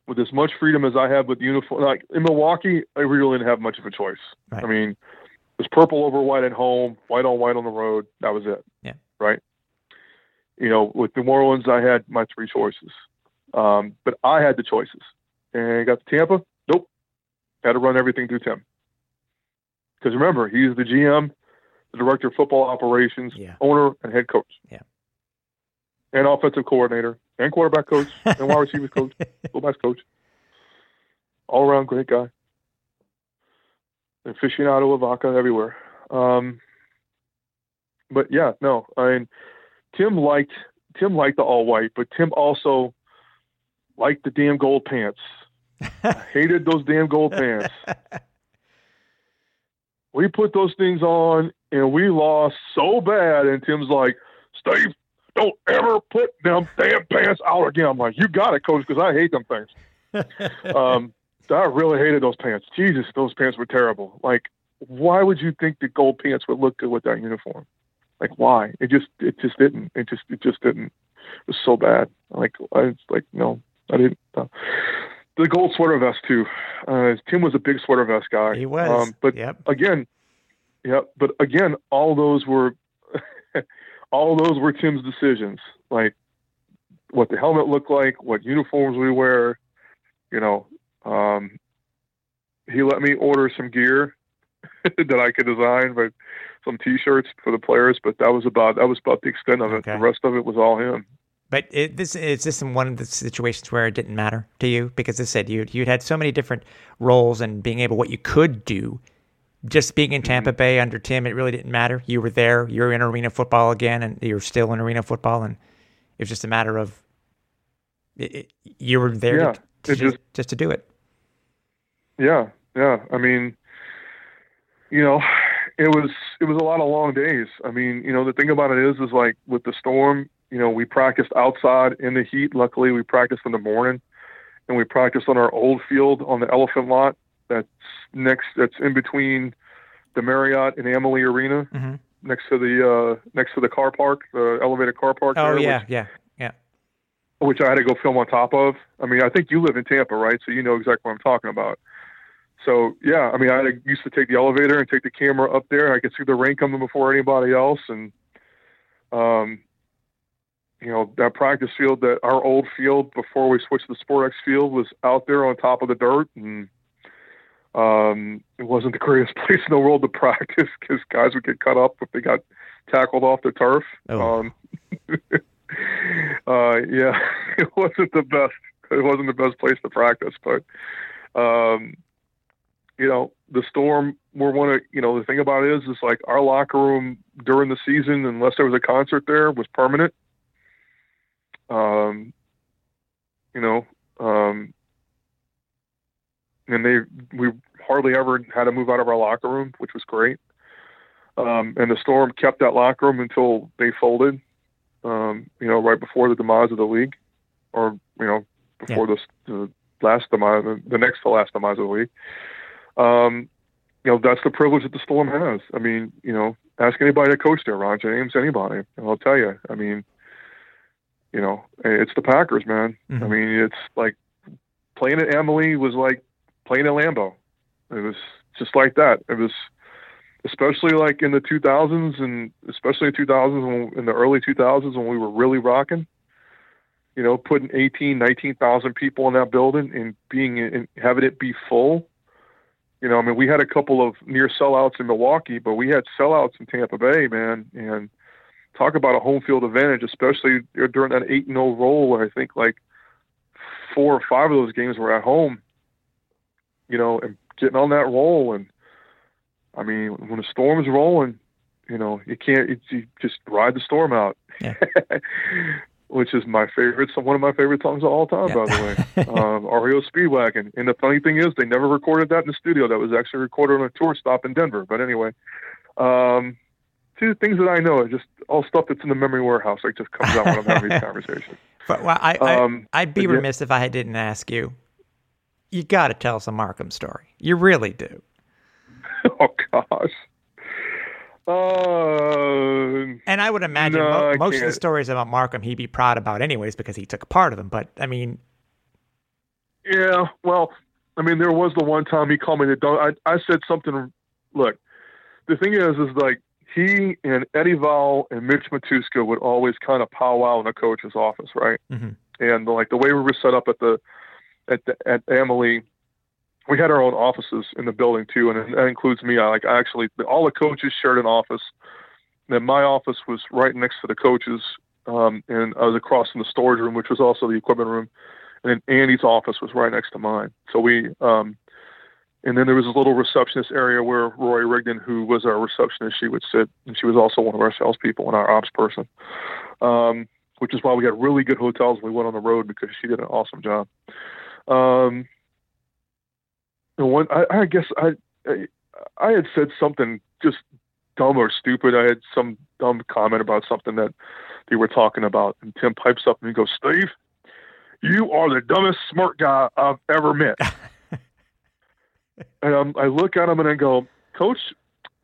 with as much freedom as I had with uniform. Like in Milwaukee, I really didn't have much of a choice. Right. I mean, it was purple over white at home, white on white on the road. That was it. Yeah. Right. You know, with New Orleans, I had my three choices, um, but I had the choices. And I got to Tampa. Nope. Had to run everything through Tim. Because remember, he's the GM, the director of football operations, yeah. owner, and head coach. Yeah. And offensive coordinator and quarterback coach and wide receivers coach, fullbacks coach. All around great guy. Aficionado of vodka everywhere. Um, but yeah, no, I mean, Tim liked Tim liked the all white, but Tim also liked the damn gold pants. hated those damn gold pants. we put those things on and we lost so bad, and Tim's like, Steve, don't ever put them damn pants out again. I'm like, you got it, coach, because I hate them things. um, I really hated those pants. Jesus, those pants were terrible. Like, why would you think the gold pants would look good with that uniform? Like, why? It just, it just didn't. It just, it just didn't. It was so bad. Like, I was like, no, I didn't. Uh, the gold sweater vest too. Uh, Tim was a big sweater vest guy. He was. Um, but yep. again, yeah. But again, all those were, all those were Tim's decisions. Like what the helmet looked like, what uniforms we wear. You know, um, he let me order some gear that I could design, but some T-shirts for the players. But that was about that was about the extent of it. Okay. The rest of it was all him. But it, this is this in one of the situations where it didn't matter to you because as I said you you'd had so many different roles and being able what you could do. Just being in Tampa Mm-hmm. Bay under Tim, it really didn't matter. You were there. You were in arena football again, and you're still in arena football, and it was just a matter of it, it, you were there Yeah, to, to just, just- just to do it. Yeah, yeah. I mean, you know, it was it was a lot of long days. I mean, you know, the thing about it is, is like with the storm, you know, we practiced outside in the heat. Luckily, we practiced in the morning, and we practiced on our old field on the Elephant Lot. That's next. That's in between the Marriott and Amalie Arena, Mhm. next to the uh, next to the car park, the elevated car park. Oh there, yeah, which, yeah, yeah. which I had to go film on top of. I mean, I think you live in Tampa, right? So you know exactly what I'm talking about. So yeah, I mean, I used to take the elevator and take the camera up there. And I could see the rain coming before anybody else, and um, you know that practice field, that our old field before we switched to the Sportexe field, was out there on top of the dirt, and um, it wasn't the greatest place in the world to practice because guys would get cut up if they got tackled off the turf. Oh. Um, uh, yeah, it wasn't the best. It wasn't the best place to practice, but um, you know, the storm. We're one of you know the thing about it is, is like our locker room during the season, unless there was a concert there, was permanent. Um, you know, um, and they we hardly ever had to move out of our locker room, which was great. Um, and the storm kept that locker room until they folded. Um, you know, right before the demise of the league, or you know, before this the last demise, the next to last demise of the league. Um, you know, that's the privilege that the Storm has. I mean, you know, ask anybody to coach there, Ron James, anybody, and I'll tell you. I mean, you know, it's the Packers, man. I Mhm. mean, it's like playing at Amalie was like playing at Lambeau. It was just like that. It was, especially like in the 2000s and especially in 2000s when, in the early 2000s when we were really rocking. You know, putting 18, 19,000 people in that building and being and having it be full. You know, I mean, we had a couple of near sellouts in Milwaukee, but we had sellouts in Tampa Bay, man. And talk about a home field advantage, especially during that eight and oh zero roll, where I think like four or five of those games were at home. You know, and getting on that roll, and I mean, when the storm's rolling, you know, you can't you, you just ride the storm out. Yeah. Which is my favorite, one of my favorite songs of all time, Yeah. by the way. um, REO Speedwagon. And the funny thing is, they never recorded that in the studio. That was actually recorded on a tour stop in Denver. But anyway, um, two things that I know are just all stuff that's in the memory warehouse. Like just comes out when I'm having these conversations. But well, I, I Um, I'd be yeah. remiss if I didn't ask you. You got to tell us a Marcum story. You really do. oh gosh. Uh, And I would imagine No, mo- I most of the stories about Marcum he'd be proud about anyways because he took a part of them. But I mean, Yeah, well, I mean, there was the one time he called me the dog. I, I said something. Look, the thing is, is like he and Eddie Val and Mitch Matuska would always kind of powwow in the coach's office, right? Mhm. And like the way we were set up at the at the, at Amalie, we had our own offices in the building too, and that includes me. I like I actually all the coaches shared an office. Then my office was right next to the coaches, um, and I was across from the storage room, which was also the equipment room and then Andy's office was right next to mine. So we, um, and then there was a little receptionist area where Roy Rigdon, who was our receptionist, she would sit, and she was also one of our salespeople and our ops person. Um, which is why we had really good hotels when we went on the road because she did an awesome job. Um, and one, I, I guess I, I, I had said something just dumb or stupid. I had some dumb comment about something that they were talking about. And Tim pipes up and he goes, Steve, you are the dumbest smart guy I've ever met. and um, I look at him and I go, Coach,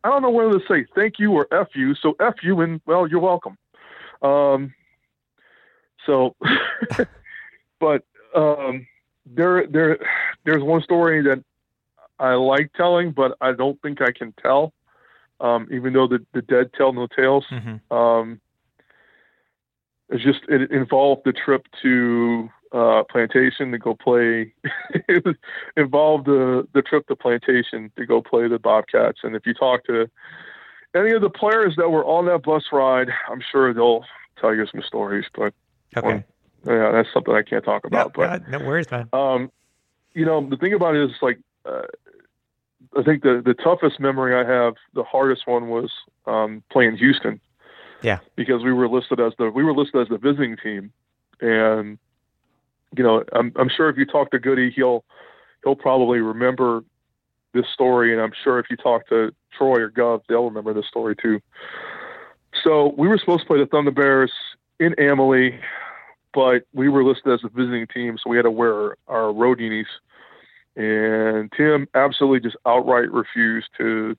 I don't know whether to say thank you or F you. So F you and, well, you're welcome. Um, so, but um, there, there, there's one story that I like telling, but I don't think I can tell. Um, even though the, the dead tell no tales. Mm-hmm. Um, it's just it involved the trip to uh, Plantation to go play. it was, involved the the trip to Plantation to go play the Bobcats. And if you talk to any of the players that were on that bus ride, I'm sure they'll tell you some stories. But Okay. well, yeah, that's something I can't talk No, about. but no worries, man. um, you know, the thing about it is like, uh, I think the the toughest memory I have, the hardest one was um, playing Houston. Yeah. Because we were listed as the we were listed as the visiting team, and you know, I'm I'm sure if you talk to Goody, he'll he'll probably remember this story, and I'm sure if you talk to Troy or Gov, they'll remember this story too. So we were supposed to play the ThunderBears in Amalie, but we were listed as a visiting team, so we had to wear our road unis. And Tim absolutely just outright refused to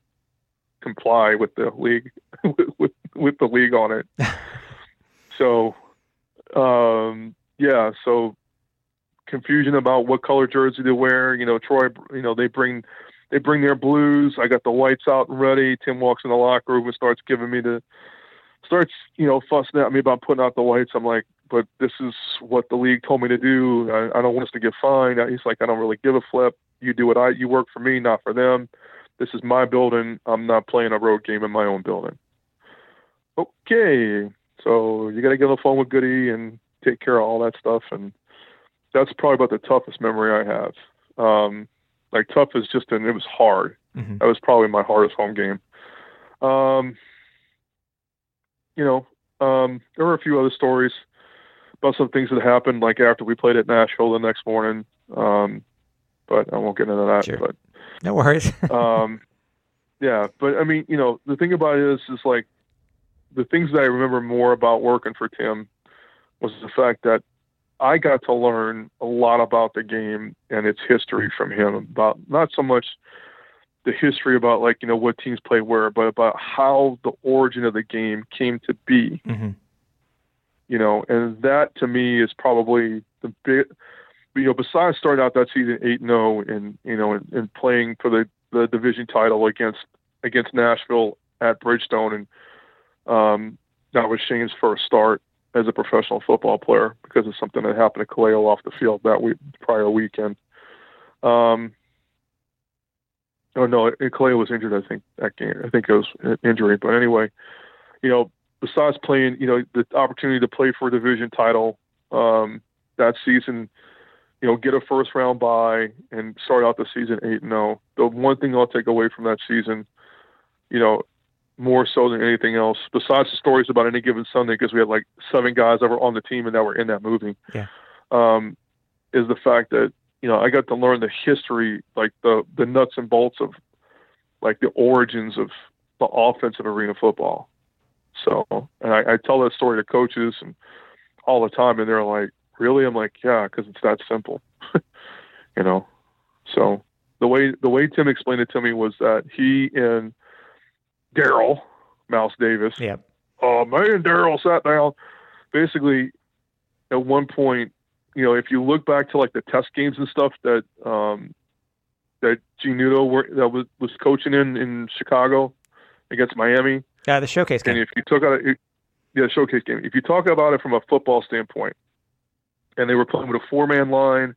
comply with the league with with the league on it. so, um, yeah, so confusion about what color jersey to wear. You know, Troy, you know, they bring they bring their blues. I got the whites out and ready. Tim walks in the locker room and starts giving me the starts, you know, fussing at me about putting out the whites. I'm like, but this is what the league told me to do. I, I don't want us to get fined. He's like, I don't really give a flip. You do what I, you work for me, not for them. This is my building. I'm not playing a road game in my own building. Okay. So you got to get on the phone with Goody and take care of all that stuff. And that's probably about the toughest memory I have. Um, like tough is just an, it was hard. Mhm. That was probably my hardest home game. Um, you know, um, there were a few other stories about some things that happened, like after we played at Nashville the next morning. Um, but I won't get into that. Sure. But No worries. um, yeah, but I mean, you know, the thing about it is, is like the things that I remember more about working for Tim was the fact that I got to learn a lot about the game and its history from him about not so much the history about like you know what teams play where, but about how the origin of the game came to be hmm you know, and that to me is probably the big, you know, besides starting out that season eight and zero, and you know, and, and playing for the the division title against against Nashville at Bridgestone, and um, that was Shane's first start as a professional football player because of something that happened to Kaleo off the field that week prior weekend. Um, oh no, Kaleo was injured. I think that game. I think it was an injury, but anyway, you know, besides playing, you know, the opportunity to play for a division title um, that season, you know, get a first round bye and start out the season eight and zero. The one thing I'll take away from that season, you know, more so than anything else, besides the stories about any given Sunday, because we had like seven guys that were on the team and that were in that movie, Yeah. um, is the fact that you know I got to learn the history, like the the nuts and bolts of like the origins of the offensive arena football. So, and I, I tell that story to coaches and all the time, and they're like, "Really?" I'm like, "Yeah," because it's that simple, you know. So the way the way Tim explained it to me was that he and Darrel Mouse Davis, Yep. uh, me and Darrel sat down. Basically, at one point, you know, if you look back to like the test games and stuff that um, that Gene Nudo were, that was was coaching in in Chicago against Miami, Uh, the showcase game. and if you took out it, yeah, the showcase game. If you talk about it from a football standpoint, and they were playing with a four man line,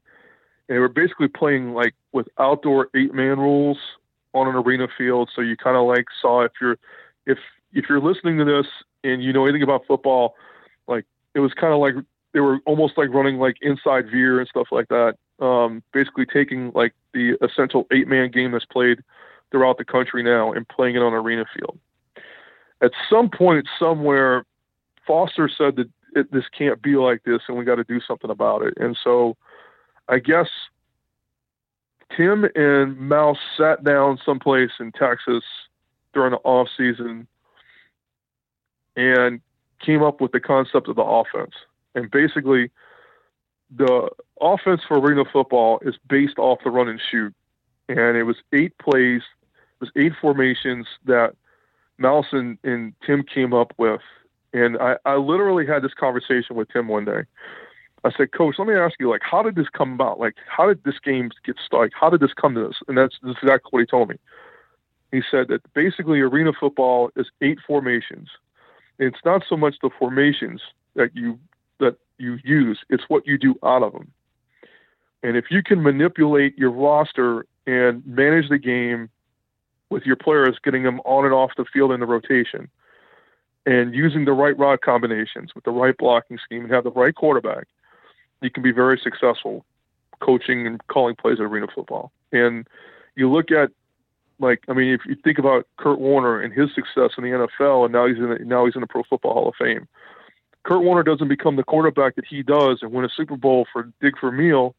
and they were basically playing like with outdoor eight man rules on an arena field. So you kind of like saw if you're if if you're listening to this and you know anything about football, like it was kind of like they were almost like running like inside veer and stuff like that. Um, basically taking like the essential eight man game that's played throughout the country now and playing it on an arena field at some point somewhere foster said that it, this can't be like this and we got to do something about it and so i guess tim and mouse sat down someplace in texas during the off season and came up with the concept of the offense. And basically, the offense for arena football is based off the run and shoot. And it was eight plays, it was eight formations that Mouse and, and Tim came up with. And I, I literally had this conversation with Tim one day. I said, Coach, let me ask you, like, how did this come about? Like, how did this game get started? How did this come to this? And that's, that's exactly what he told me. He said that basically arena football is eight formations. It's not so much the formations that you that you use; it's what you do out of them. And if you can manipulate your roster and manage the game with your players, getting them on and off the field in the rotation, and using the right rod combinations with the right blocking scheme, and have the right quarterback, you can be very successful coaching and calling plays at arena football. And you look at like I mean, if you think about Kurt Warner and his success in the NFL, and now he's in the, now he's in the Pro Football Hall of Fame. Kurt Warner doesn't become the quarterback that he does and win a Super Bowl for Dick Vermeil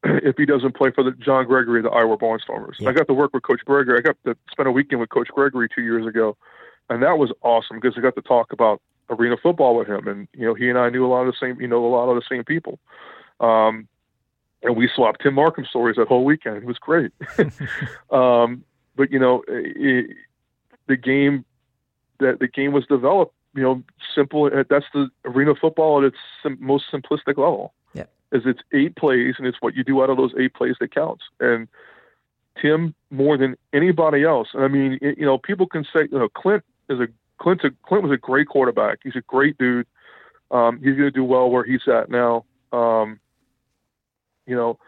if he doesn't play for the John Gregory, the Iowa Barnstormers. Yeah. I got to work with Coach Gregory. I got to spend a weekend with Coach Gregory two years ago, and that was awesome because I got to talk about arena football with him, and you know he and I knew a lot of the same, you know, a lot of the same people. Um, and we swapped Tim Marcum stories that whole weekend. It was great. um, but you know, it, the game that the game was developed, you know, simple. That's the arena football at its sim- most simplistic level. Yeah, is it's eight plays, and it's what you do out of those eight plays that counts. And Tim, more than anybody else, I mean, you know, people can say, you know, Clint is a Clint. Clint was a great quarterback. He's a great dude. Um, he's going to do well where he's at now. Um, you know,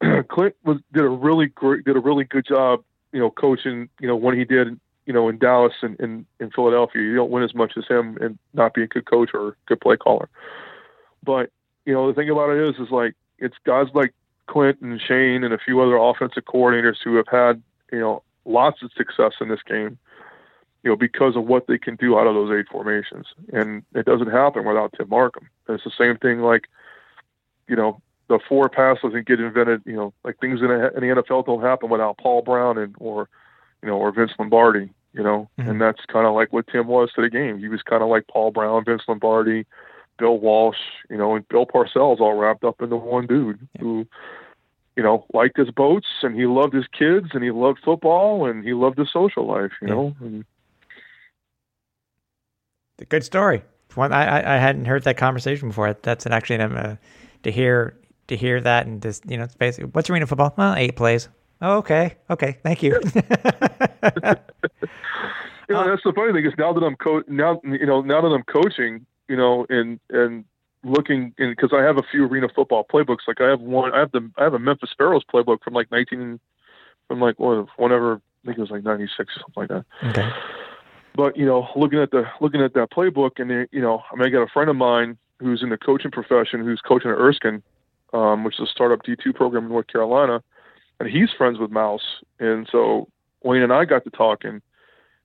Clint was did a really great, did a really good job, you know, coaching, you know, when he did, you know, in Dallas and in, in Philadelphia. You don't win as much as him and not be a good coach or a good play caller. But, you know, the thing about it is, is like, it's guys like Clint and Shane and a few other offensive coordinators who have had, you know, lots of success in this game, you know, because of what they can do out of those eight formations. And it doesn't happen without Tim Marcum. And it's the same thing like, you know, the four pass doesn't get invented. You know, like things in, a, in the NFL don't happen without Paul Brown and or you know or Vince Lombardi. You know, mm-hmm. and that's kind of like what Tim was to the game. He was kind of like Paul Brown, Vince Lombardi, Bill Walsh. You know, and Bill Parcells all wrapped up into one dude yeah. who. You know, liked his boats, and he loved his kids, and he loved football, and he loved his social life. You yeah. know, and, good story. One I, I hadn't heard that conversation before. That's an actually uh, to hear to hear that and just you know, it's basically what's arena football? Well, eight plays. Oh, okay, okay, thank you. you know, that's the funny thing is now that I'm co- now you know now that I'm coaching, you know, and and looking in because I have a few arena football playbooks. Like I have one, I have the I have a Memphis Pharaohs playbook from like 19 from like whenever I think it was like 96 or something like that. Okay. But you know, looking at the looking at that playbook, and it, you know, I mean, I got a friend of mine who's in the coaching profession who's coaching at Erskine, um, which is a startup D2 program in North Carolina, and he's friends with Mouse. And so Wayne and I got to talking.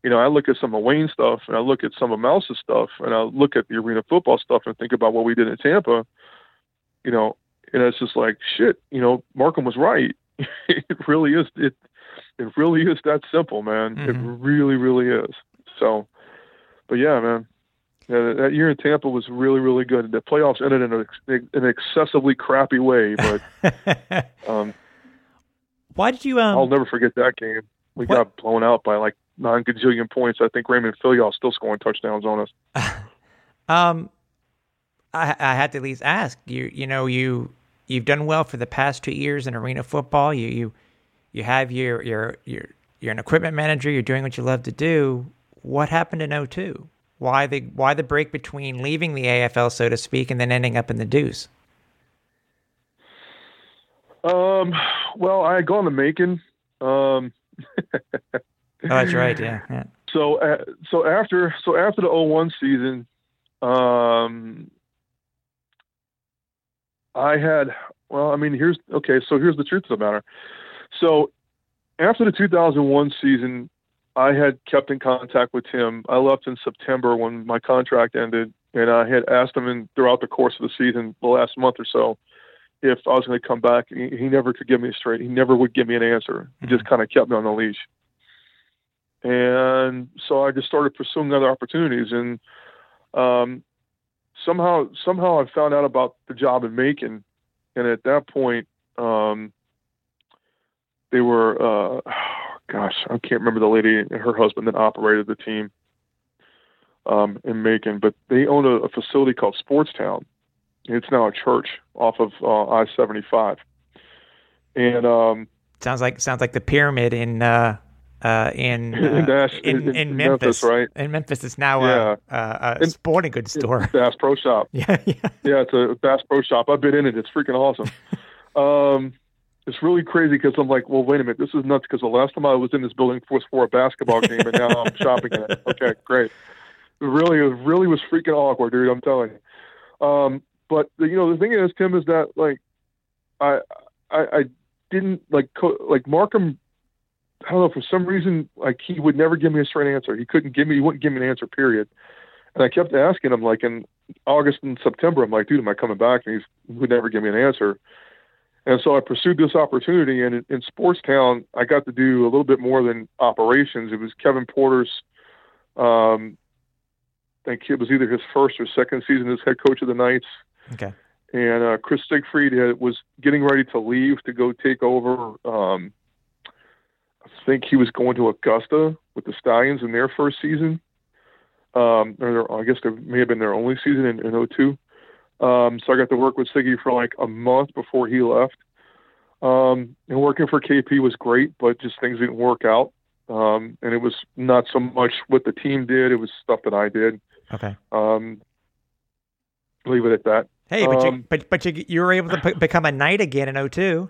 You know, I look at some of Wayne's stuff, and I look at some of Mouse's stuff, and I look at the arena football stuff, and think about what we did in Tampa. You know, and it's just like shit. You know, Marcum was right. it really is. It it really is that simple, man. Mm-hmm. It really, really is. So, but yeah, man, yeah, that year in Tampa was really, really good. The playoffs ended in a, an excessively crappy way, but um, why did you? Um, I'll never forget that game. We what? got blown out by like nine gajillion points. I think Raymond Filial still scoring touchdowns on us. um, I, I had to at least ask you. You know, you you've done well for the past two years in arena football. You you you have your your your you're an equipment manager. You're doing what you love to do. What happened in 02? Why the why the break between leaving the AFL, so to speak, and then ending up in the Deuce? Um, well, I had gone to Macon. Um, oh, that's right. Yeah. yeah. So, uh, so after, so after the 01 season, um, I had, well, I mean, here's, okay. So here's the truth of the matter. So after the 2001 season, I had kept in contact with him. I left in September when my contract ended, and I had asked him in, throughout the course of the season, the last month or so, if I was going to come back. He, he, never could give me a straight. He never would give me an answer. He just mm-hmm. kind of kept me on the leash. And so I just started pursuing other opportunities. And Um, somehow, somehow, I found out about the job in Macon, and at that point, um, they were, uh, gosh, I can't remember the lady and her husband that operated the team um, in Macon, but they own a, a facility called Sportstown. It's now a church off of uh, I seventy five, and um, sounds like sounds like the pyramid in uh, uh, in, uh, in, in, in Memphis. Memphis, right? In Memphis, it's now Yeah. a, a, a sporting goods store. Bass Pro Shop. yeah, yeah. Yeah, it's a Bass Pro Shop. I've been in it. It's freaking awesome. um, it's really crazy because I'm like, well, wait a minute, this is nuts. Because the last time I was in this building was for a basketball game, and now I'm shopping in it. Okay, great. It really, it really was freaking awkward, dude. I'm telling you. Um, but you know, the thing is, Tim, is that like, I, I, I didn't like, co- like Marcum. I don't know for some reason, like he would never give me a straight answer. He couldn't give me, he wouldn't give me an answer. Period. And I kept asking him, like in August and September, I'm like, dude, am I coming back? And he's, he would never give me an answer. And so I pursued this opportunity. And in, in Sportstown, I got to do a little bit more than operations. It was Kevin Porter's, um, I think it was either his first or second season as head coach of the Knights. Okay. And uh, Chris Siegfried had, was getting ready to leave to go take over. Um, I think he was going to Augusta with the Stallions in their first season. Um, or their, I guess it may have been their only season in, in 02. Um, so I got to work with Siggy for like a month before he left. Um, and working for KP was great, but just things didn't work out. Um, and it was not so much what the team did; it was stuff that I did. Okay. Um, leave it at that. Hey, but you Um, but but you you were able to p- become a knight again in 02.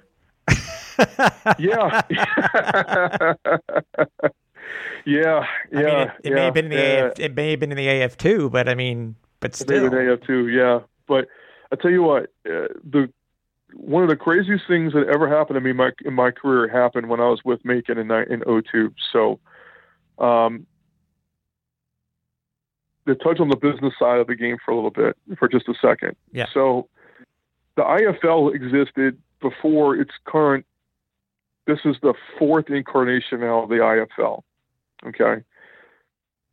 Yeah. yeah. Yeah. I mean, it, it may yeah, have been in the yeah. AF, it may have been in the AF two, but I mean, but Maybe still, they have too, yeah. But I tell you what, uh, the one of the craziest things that ever happened to me in my in my career happened when I was with Macon in in 02. So, um, to touch on the business side of the game for a little bit for just a second. Yeah. So, the IFL existed before its current. This is the fourth incarnation now of the IFL. Okay.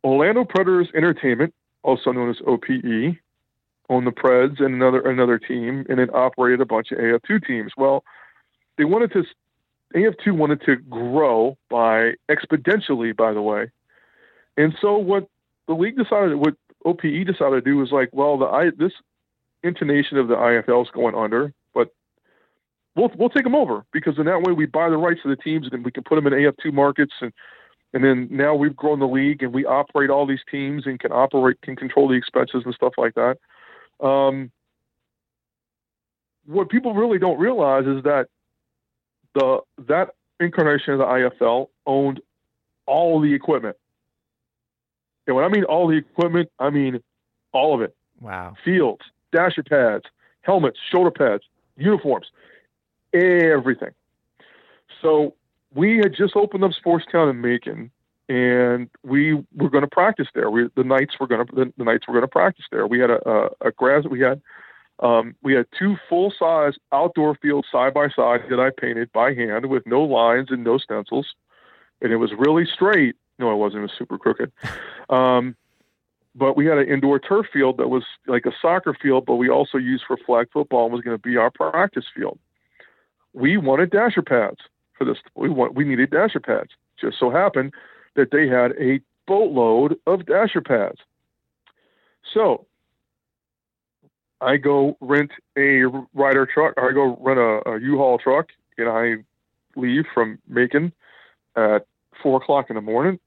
Orlando Predators Entertainment, also known as OPE, owned the Preds and another another team, and it operated a bunch of AF2 teams. Well, they wanted to AF2 wanted to grow by exponentially, by the way, and so what the league decided, what OPE decided to do was like, well, the I this intonation of the IFL is going under, we'll we'll take them over because in that way we buy the rights to the teams and we can put them in AF2 markets and and then now we've grown the league and we operate all these teams and can operate can control the expenses and stuff like that. Um, what people really don't realize is that the that incarnation of the IFL owned all the equipment. And when I mean all the equipment, I mean all of it wow. fields, dasher pads, helmets, shoulder pads, uniforms, everything. So we had just opened up Sportstown in Macon, and we were going to practice there. We the Knights were going to the, the Knights were going to practice there. We had a a, a grass. We had um, we had two full size outdoor fields side by side that I painted by hand with no lines and no stencils, and it was really straight. No, it wasn't. It was super crooked. Um, but we had an indoor turf field that was like a soccer field, but we also used for flag football and was going to be our practice field. We wanted dasher pads for this. We want we needed dasher pads. Just so happened that they had a boatload of dasher pads. So I go rent a Ryder truck. Or I go rent a, a U-Haul truck, and I leave from Macon at four o'clock in the morning,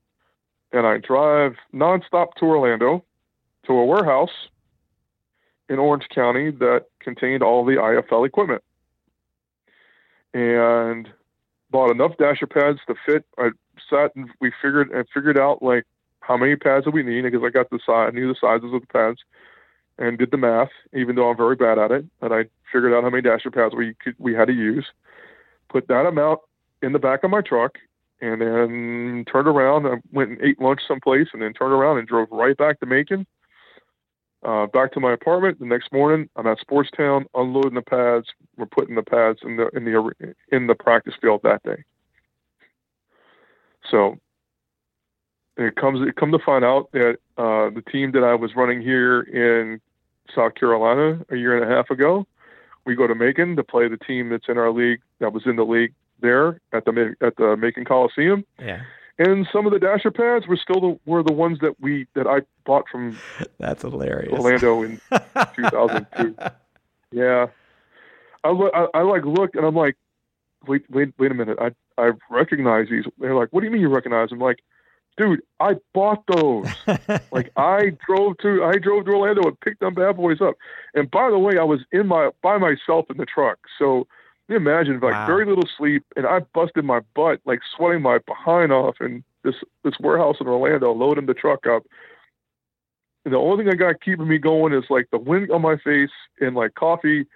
and I drive nonstop to Orlando to a warehouse in Orange County that contained all the IFL equipment, and bought enough dasher pads to fit. I sat and we figured and figured out like how many pads that we need because I got the size, I knew the sizes of the pads, and did the math. Even though I'm very bad at it, and I figured out how many dasher pads we could we had to use. Put that amount in the back of my truck, and then turned around. I went and ate lunch someplace, and then turned around and drove right back to Macon. Uh, back to my apartment the next morning. I'm at Sportstown, unloading the pads. We're putting the pads in the in the in the practice field that day. So it comes it come to find out that uh, the team that I was running here in South Carolina a year and a half ago. We go to Macon to play the team that's in our league that was in the league there at the at the Macon Coliseum. Yeah. And some of the dasher pads were still the, were the ones that we that I bought from That's hilarious. Orlando in 2002. Yeah, I look, I, I like looked and I'm like, wait, wait, wait a minute. I I recognize these. They're like, what do you mean you recognize them? I'm like, dude, I bought those. like I drove to I drove to Orlando and picked them bad boys up. And by the way, I was in my by myself in the truck. So you imagine like Wow. very little sleep and I busted my butt, like sweating my behind off in this this warehouse in Orlando, loading the truck up. And the only thing I got keeping me going is like the wind on my face and like coffee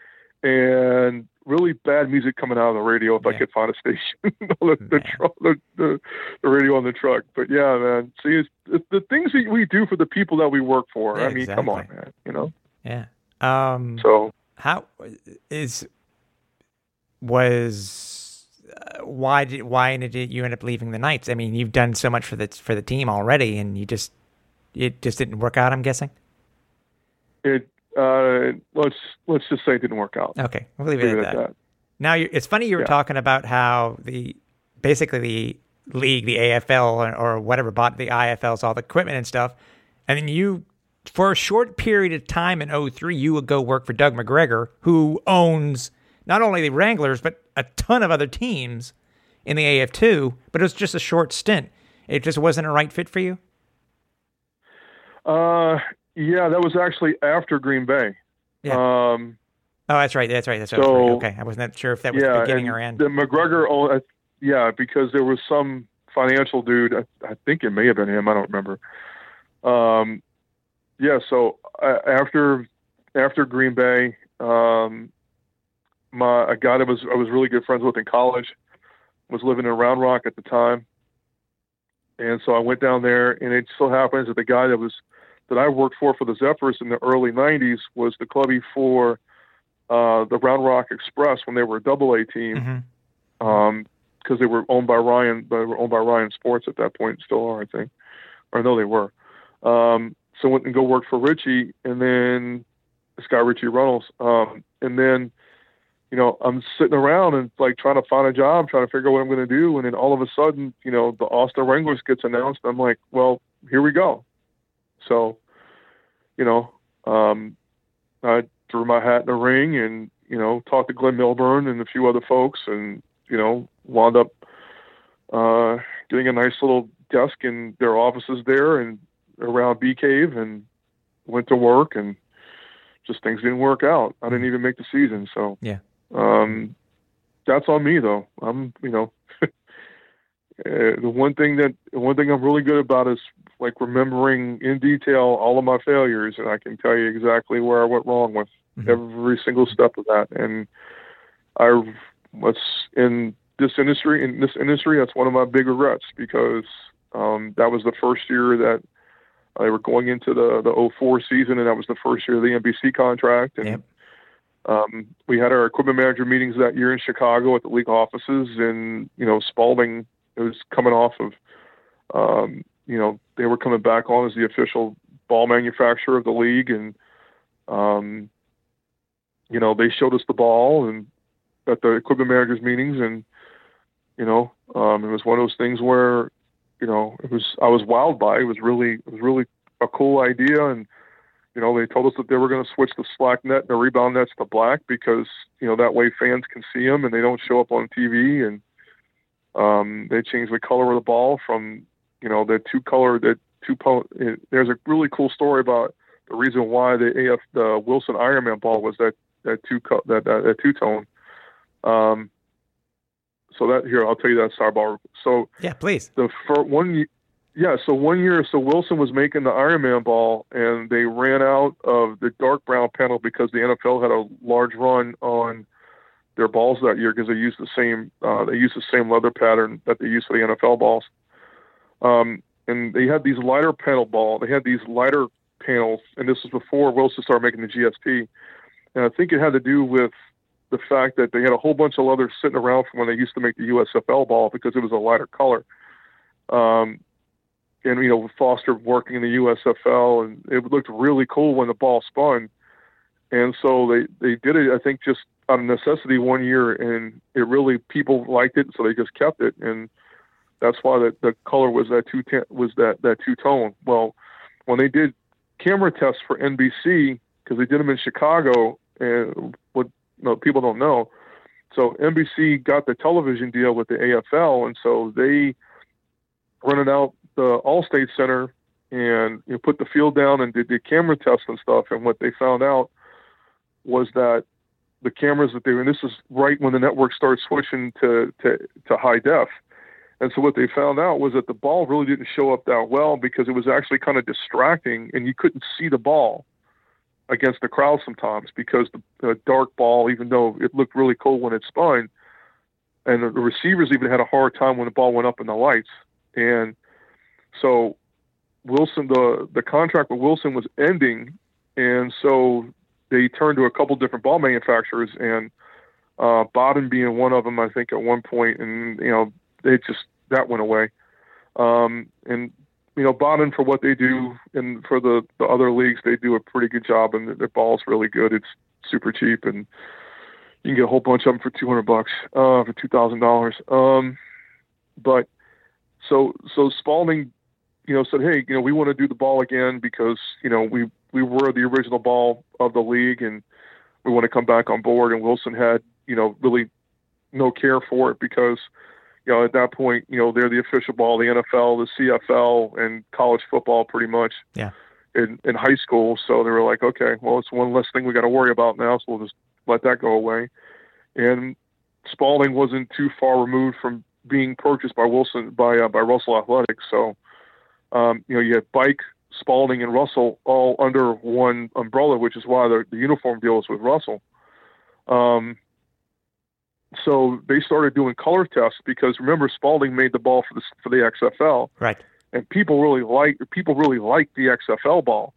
and really bad music coming out of the radio if Yeah. I could find a station the, the, Man. the, the the radio on the truck. But yeah, man. See, it's, the things that we do for the people that we work for. Yeah, I mean, come on, man. You know. yeah. Um. So how is was uh, why did why did you end up leaving the Knights? I mean, you've done so much for the for the team already, and you just it just didn't work out. I'm guessing. it uh, let's let's just say it didn't work out. Okay, we'll leave Leave it it at at that. that. Now, you it's funny you were Yeah. talking about how the basically the league, the AFL or, or whatever, bought the IFLs, all the equipment and stuff, and then you, for a short period of time in 03, you would go work for Doug McGregor, who owns not only the Wranglers but a ton of other teams in the AF2. But it was just a short stint. It just wasn't a right fit for you. Uh, yeah, that was actually after Green Bay. Yeah. Um, Oh, that's right. That's right. That's right. Okay. I wasn't sure if that was yeah, beginning or end. the McGregor, uh, yeah, because there was some financial dude. I, I think it may have been him. I don't remember. Um, yeah. So uh, after after Green Bay, um, my a guy that was I was really good friends with in college was living in Round Rock at the time, and so I went down there, and it so happens that the guy that was that I worked for for the Zephyrs in the early '90s was the clubby for uh, the Round Rock Express when they were a Double A team. Hmm um because they were owned by Ryan they were owned by Ryan Sports at that point still are I think or no they were. Um so went and go work for Richie and then this guy Richie Reynolds um and then you know I'm sitting around and like trying to find a job trying to figure out what I'm going to do and then all of a sudden you know the Austin Wranglers gets announced I'm like well here we go so you know um I threw my hat in the ring and you know talked to Glenn Milburn and a few other folks and you know wound up uh, getting a nice little desk in their offices there and around Bee Cave and went to work and just things didn't work out. I didn't even make the season, so Yeah. Um, that's on me though. I'm you know uh, the one thing that the one thing I'm really good about is like remembering in detail all of my failures, and I can tell you exactly where I went wrong with Mhm. every single step of that. And I was in this industry. In this industry, that's one of my big regrets because um, that was the first year that they were going into the the 04 season, and that was the first year of the NBC contract. And Yep. Um, we had our equipment manager meetings that year in Chicago at the league offices, and you know Spalding was coming off of, um, you know, they were coming back on as the official ball manufacturer of the league, and um, you know they showed us the ball and at the equipment managers meetings, and you know um, it was one of those things where you know it was I was wild by it. Was really it was really a cool idea and you know, they told us that they were going to switch the slack net and the rebound nets to black because, you know, that way fans can see them and they don't show up on TV. And um, they changed the color of the ball from, you know, the two color, the two, po- there's a really cool story about the reason why the AF, the Wilson Ironman ball was that, that two, co- that, that, that two tone. Um, so that here, I'll tell you that sidebar. So Yeah, please. the for one yeah so one year so wilson was making the ironman ball and they ran out of the dark brown panel because the nfl had a large run on their balls that year because they used the same uh, they used the same leather pattern that they used for the nfl balls um, and they had these lighter panel ball they had these lighter panels and this was before wilson started making the GST. and i think it had to do with the fact that they had a whole bunch of leather sitting around from when they used to make the usfl ball because it was a lighter color um, and you know Foster working in the USFL, and it looked really cool when the ball spun. And so they they did it, I think, just out of necessity one year, and it really people liked it, so they just kept it, and that's why the, the color was that two was that that two tone. Well, when they did camera tests for NBC, because they did them in Chicago, and what you know, people don't know, so NBC got the television deal with the AFL, and so they rented out the Allstate Center and you know, put the field down and did the camera tests and stuff. And what they found out was that the cameras that they were, and this is right when the network started switching to, to, to high def. And so what they found out was that the ball really didn't show up that well because it was actually kind of distracting and you couldn't see the ball against the crowd sometimes because the, the dark ball, even though it looked really cool when it spun, and the, the receivers even had a hard time when the ball went up in the lights. And so Wilson, the the contract with Wilson was ending, and so they turned to a couple different ball manufacturers, and uh, being one of them, I think, at one point, and you know, they just that went away. Um, and you know, Baden for what they do, and for the the other leagues, they do a pretty good job, and their ball's really good. It's super cheap, and you can get a whole bunch of them for two hundred bucks, uh, for two thousand dollars. Um, but so so Spalding you know, said, hey, you know, we want to do the ball again because you know we we were the original ball of the league and we want to come back on board. And Wilson had you know really no care for it because you know at that point you know they're the official ball, the NFL, the CFL, and college football pretty much. Yeah. In in high school, so they were like, okay, well, it's one less thing we got to worry about now, so we'll just let that go away. And Spalding wasn't too far removed from being purchased by Wilson by uh, by Russell Athletics, so um, you know, you had Bike, Spalding, and Russell all under one umbrella, which is why the, the uniform deal is with Russell. Um, so they started doing color tests because remember Spalding made the ball for the for the XFL, right? And people really like people really like the XFL ball,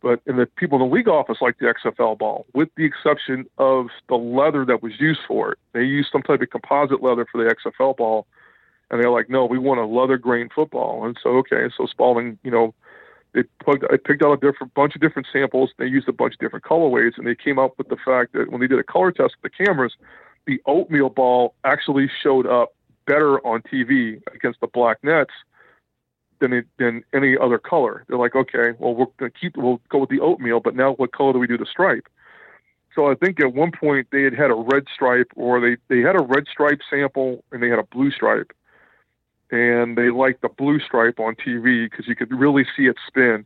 but and the people in the league office like the XFL ball, with the exception of the leather that was used for it. They used some type of composite leather for the XFL ball, and they're like, no, we want a leather grain football. And so, okay, so Spalding, you know, they plugged, I picked out a different bunch of different samples. They used a bunch of different colorways, and they came up with the fact that when they did a color test with the cameras, the oatmeal ball actually showed up better on TV against the black nets than it, than any other color. They're like, okay, well, we're gonna keep, we'll go with the oatmeal, but now what color do we do the stripe? So I think at one point they had had a red stripe, or they they had a red stripe sample and they had a blue stripe and they liked the blue stripe on TV because you could really see it spin.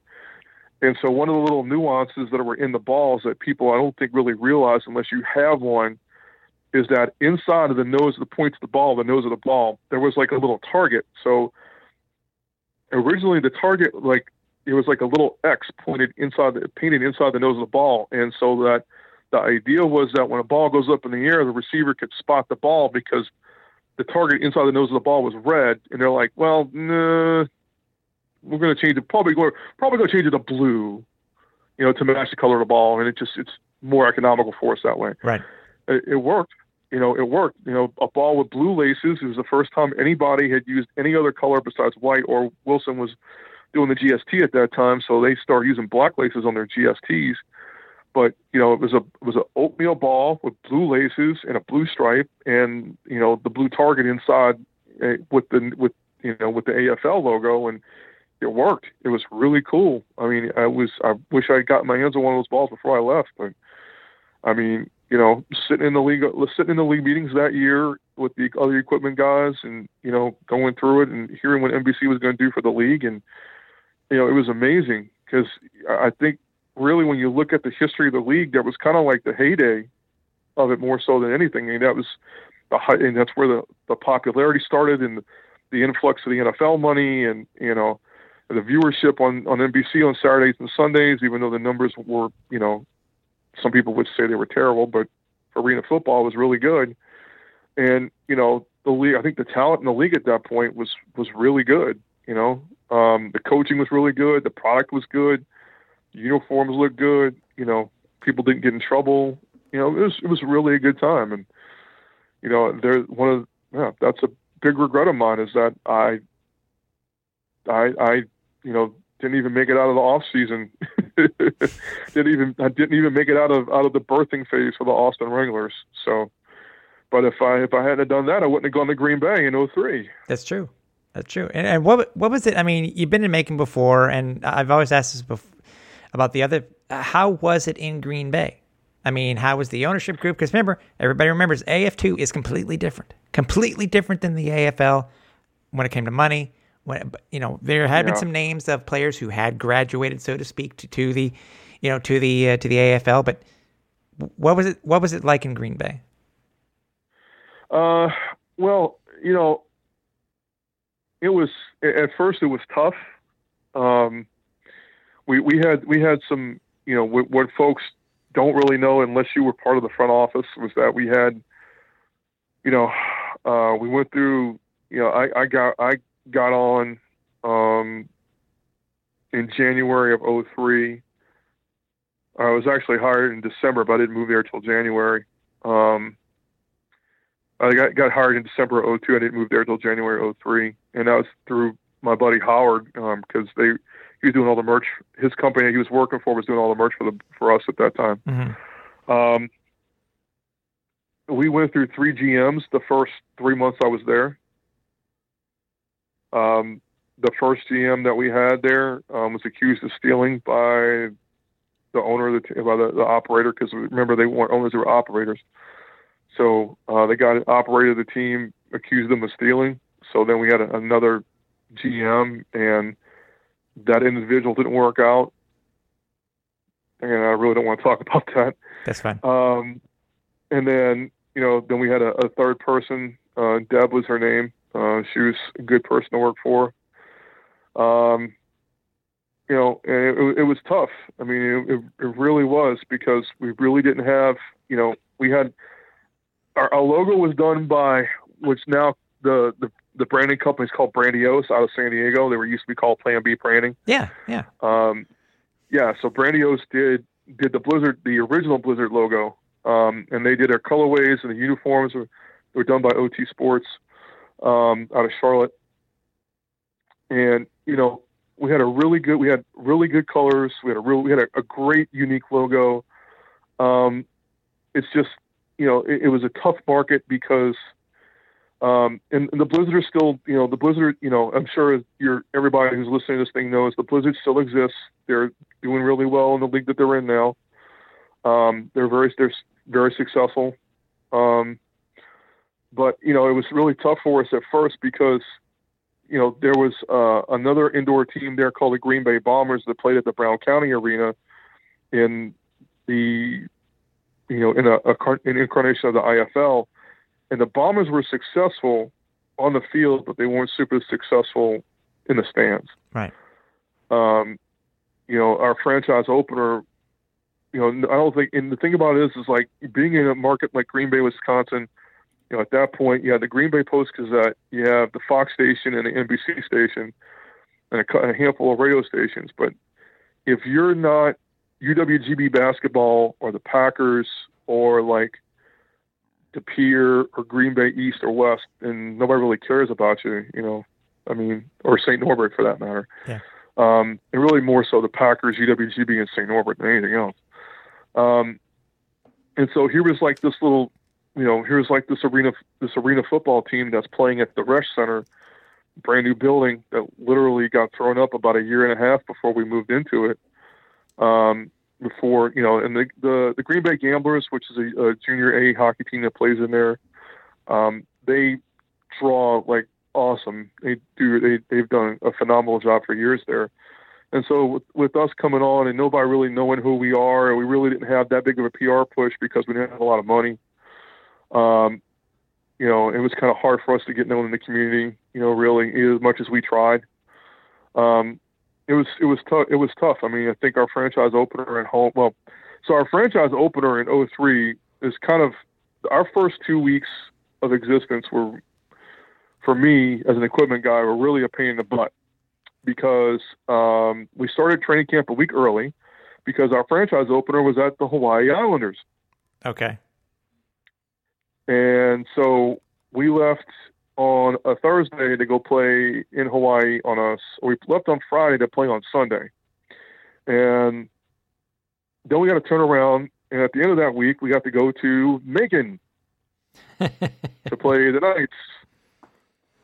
And so one of the little nuances that were in the balls that people I don't think really realize unless you have one is that inside of the nose of the points of the ball, the nose of the ball, there was like a little target. So originally the target like it was like a little X pointed inside the painted inside the nose of the ball. And so that the idea was that when a ball goes up in the air, the receiver could spot the ball because the target inside the nose of the ball was red, and they're like, well, nah, we're going to change it. Probably going probably going to change it to blue, you know, to match the color of the ball, and it just it's more economical for us that way. Right. It, it worked. You know, it worked. You know, a ball with blue laces. It was the first time anybody had used any other color besides white. Or Wilson was doing the GST at that time, so they started using black laces on their GSTs but you know it was a it was an oatmeal ball with blue laces and a blue stripe and you know the blue target inside uh, with the with you know with the AFL logo and it worked. It was really cool. I mean i was i wish i got my hands on one of those balls before i left but i mean you know sitting in the league sitting in the league meetings that year with the other equipment guys and you know going through it and hearing what NBC was going to do for the league and you know it was amazing because i think really, when you look at the history of the league, that was kind of like the heyday of it more so than anything. I mean, that was the high, and that's where the, the popularity started and the, influx of the NFL money and, you know, the viewership on, on NBC on Saturdays and Sundays, even though the numbers were, you know, some people would say they were terrible, but arena football was really good. And, you know, the league, I think the talent in the league at that point was, was really good. You know, um, the coaching was really good. The product was good uniforms looked good. You know, people didn't get in trouble. You know, it was it was really a good time. And you know, there one of yeah, that's a big regret of mine is that I I, I, you know, didn't even make it out of the off season. didn't even I didn't even make it out of out of the birthing phase for the Austin Wranglers. So, but if I if I hadn't done that, I wouldn't have gone to Green Bay in 03. That's true. That's true. And, and what what was it? I mean, you've been in Macon before, and I've always asked this before, about the other. How was it in Green Bay? I mean, how was the ownership group? Because remember, everybody remembers AF2 is completely different, completely different than the AFL when it came to money. When you know, there had yeah. been some names of players who had graduated, so to speak, to, to the, you know, to the uh, to the AFL. But what was it? What was it like in Green Bay? Uh, well, you know, it was at first it was tough. Um, we we had we had some you know what, what folks don't really know unless you were part of the front office was that we had you know uh, we went through you know I, I got I got on um, in January of 03. I was actually hired in December, but I didn't move there till January. Um, I got, got hired in December of 02. I didn't move there until January 03. And that was through my buddy Howard because um, they he was doing all the merch. His company he was working for was doing all the merch for the for us at that time. Mm-hmm. Um, we went through three GMs the first three months I was there. Um, the first GM that we had there um, was accused of stealing by the owner of the by the, the operator because remember they weren't owners; they were operators. So uh, the guy operated the team accused them of stealing. So then we had a, another GM, and that individual didn't work out. And I really don't want to talk about that. That's fine. Um, and then you know, then we had a, a third person. Uh, Deb was her name. Uh, she was a good person to work for. Um, you know, and it, it was tough. I mean, it, it really was because we really didn't have, you know, we had our, our logo was done by which now the, the the branding company is called Brandiose out of San Diego. They were used to be called Plan B Branding. Yeah, yeah. Um, yeah. So Brandiose did did the Blizzard, the original Blizzard logo, um, and they did our colorways and the uniforms were, were done by OT Sports um, out of Charlotte. And you know, we had a really good, we had really good colors. We had a real, we had a, a great, unique logo. Um, it's just you know, it, it was a tough market because, um, and, and, the Blizzard is still, you know, the Blizzard, you know, I'm sure you're, everybody who's listening to this thing knows the Blizzard still exists. They're doing really well in the league that they're in now. Um, they're very, they're very successful. Um, but you know, it was really tough for us at first because, you know, there was uh, another indoor team there called the Green Bay Bombers that played at the Brown County Arena in the you know, in a, a an incarnation of the IFL, and the Bombers were successful on the field, but they weren't super successful in the stands. Right. Um, you know, our franchise opener. You know, I don't think. And the thing about it is, is like being in a market like Green Bay, Wisconsin. You know, at that point, you have the Green Bay Post Gazette, you have the Fox station and the NBC station, and a, a handful of radio stations. But if you're not UWGB basketball or the Packers or like De Pere or Green Bay East or West, and nobody really cares about you, you know. I mean, or St. Norbert for that matter. Yeah. Um, and really more so the Packers, UWGB, and St. Norbert than anything else. Um, and so here was like this little, you know, here's like this arena, this arena football team that's playing at the Resch Center, brand new building that literally got thrown up about a year and a half before we moved into it um, before you know, and the, the the Green Bay Gamblers, which is a, a junior A hockey team that plays in there, um, they draw like awesome. They do they they've done a phenomenal job for years there. And so with, with us coming on and nobody really knowing who we are, and we really didn't have that big of a PR push because we didn't have a lot of money. Um, you know, it was kind of hard for us to get known in the community. You know, really as much as we tried. Um, it was it was tough. It was tough. I mean, I think our franchise opener at home. Well, so our franchise opener in 03 is kind of our first two weeks of existence were, for me as an equipment guy, were really a pain in the butt because um, we started training camp a week early because our franchise opener was at the Hawaii Islanders. Okay. And so we left on a Thursday to go play in Hawaii on us. We left on Friday to play on Sunday, and then we got to turn around. And at the end of that week, we got to go to Macon to play the Knights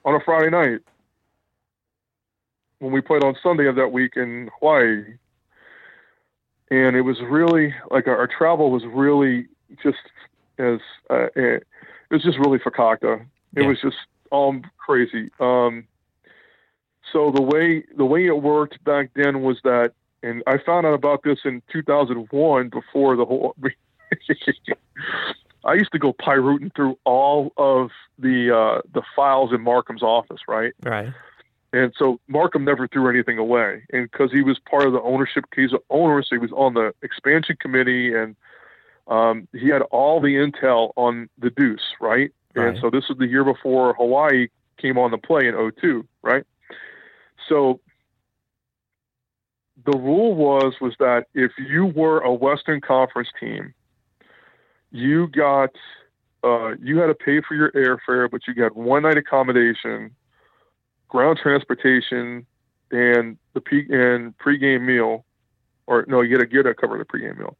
on a Friday night when we played on Sunday of that week in Hawaii. And it was really like our, our travel was really just as uh, it, was just really fakakta. It Yeah. was just all crazy. Um, so the way the way it worked back then was that, and I found out about this in 2001 before the whole. I used to go pirating through all of the uh, the files in Marcum's office, right? Right. And so Markham never threw anything away, and because he was part of the ownership, he's an owner, so he was on the expansion committee, and um, he had all the intel on the Deuce, right? Right. And so this was the year before Hawaii came on the play in 02, right? So the rule was was that if you were a Western Conference team, you got uh, you had to pay for your airfare, but you got one night accommodation, ground transportation, and the pre and pregame meal, or no, you got to get to cover the pregame meal.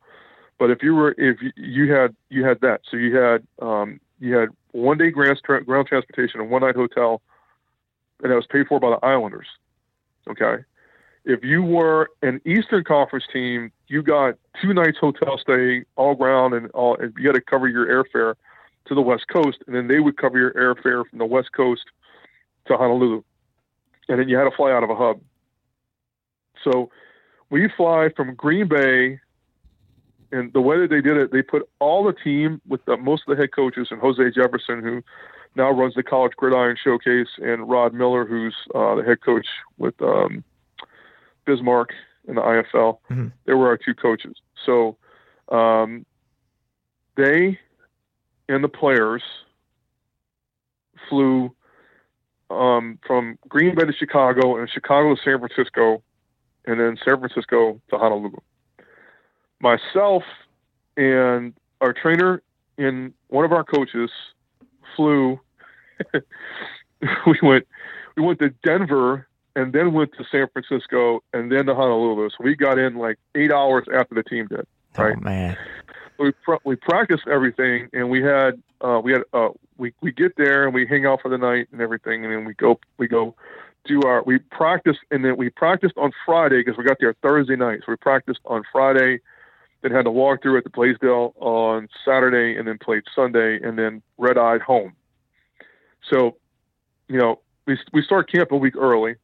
But if you were if you, you had you had that, so you had um, you had one day ground, tra- ground transportation and one night hotel, and that was paid for by the Islanders. Okay. If you were an Eastern Conference team, you got two nights hotel stay, all ground, and all. And you had to cover your airfare to the West Coast, and then they would cover your airfare from the West Coast to Honolulu, and then you had to fly out of a hub. So we fly from Green Bay, and the way that they did it, they put all the team with the, most of the head coaches and Jose Jefferson, who now runs the College Gridiron Showcase, and Rod Miller, who's uh, the head coach with um, Bismarck in the IFL. Mhm. They were our two coaches. So um, they and the players flew um, from Green Bay to Chicago and Chicago to San Francisco, and then San Francisco to Honolulu. Myself and our trainer and one of our coaches flew. we went we went to Denver and then went to San Francisco and then to Honolulu. So we got in like eight hours after the team did Right. Oh man. we pr- we practiced everything, and we had uh, we had uh, we we get there and we hang out for the night and everything, and then we go we go do our we practice and then we practiced on Friday because we got there Thursday night, so we practiced on Friday, then had to walk through at the Blaisdell on Saturday, and then played Sunday, and then red eyed home. So, you know, we we start camp a week early,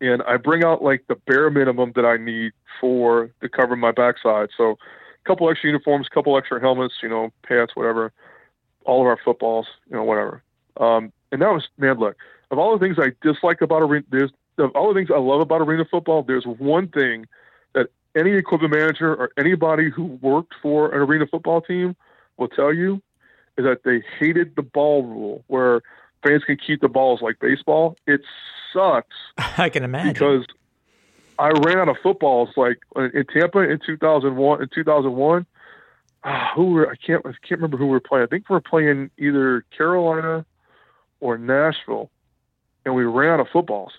and I bring out like the bare minimum that I need for to cover my backside. So, a couple extra uniforms, a couple extra helmets, you know, pants, whatever, all of our footballs, you know, whatever. Um, and that was man, look, of all the things I dislike about arena, there's of all the things I love about arena football, there's one thing any equipment manager or anybody who worked for an arena football team will tell you is that they hated the ball rule where fans can keep the balls like baseball. It sucks I can imagine. because I ran out of footballs like in Tampa in 2001 in 2001 ah, who were I can't I can't remember who we were playing I think we were playing either Carolina or Nashville and we ran out of footballs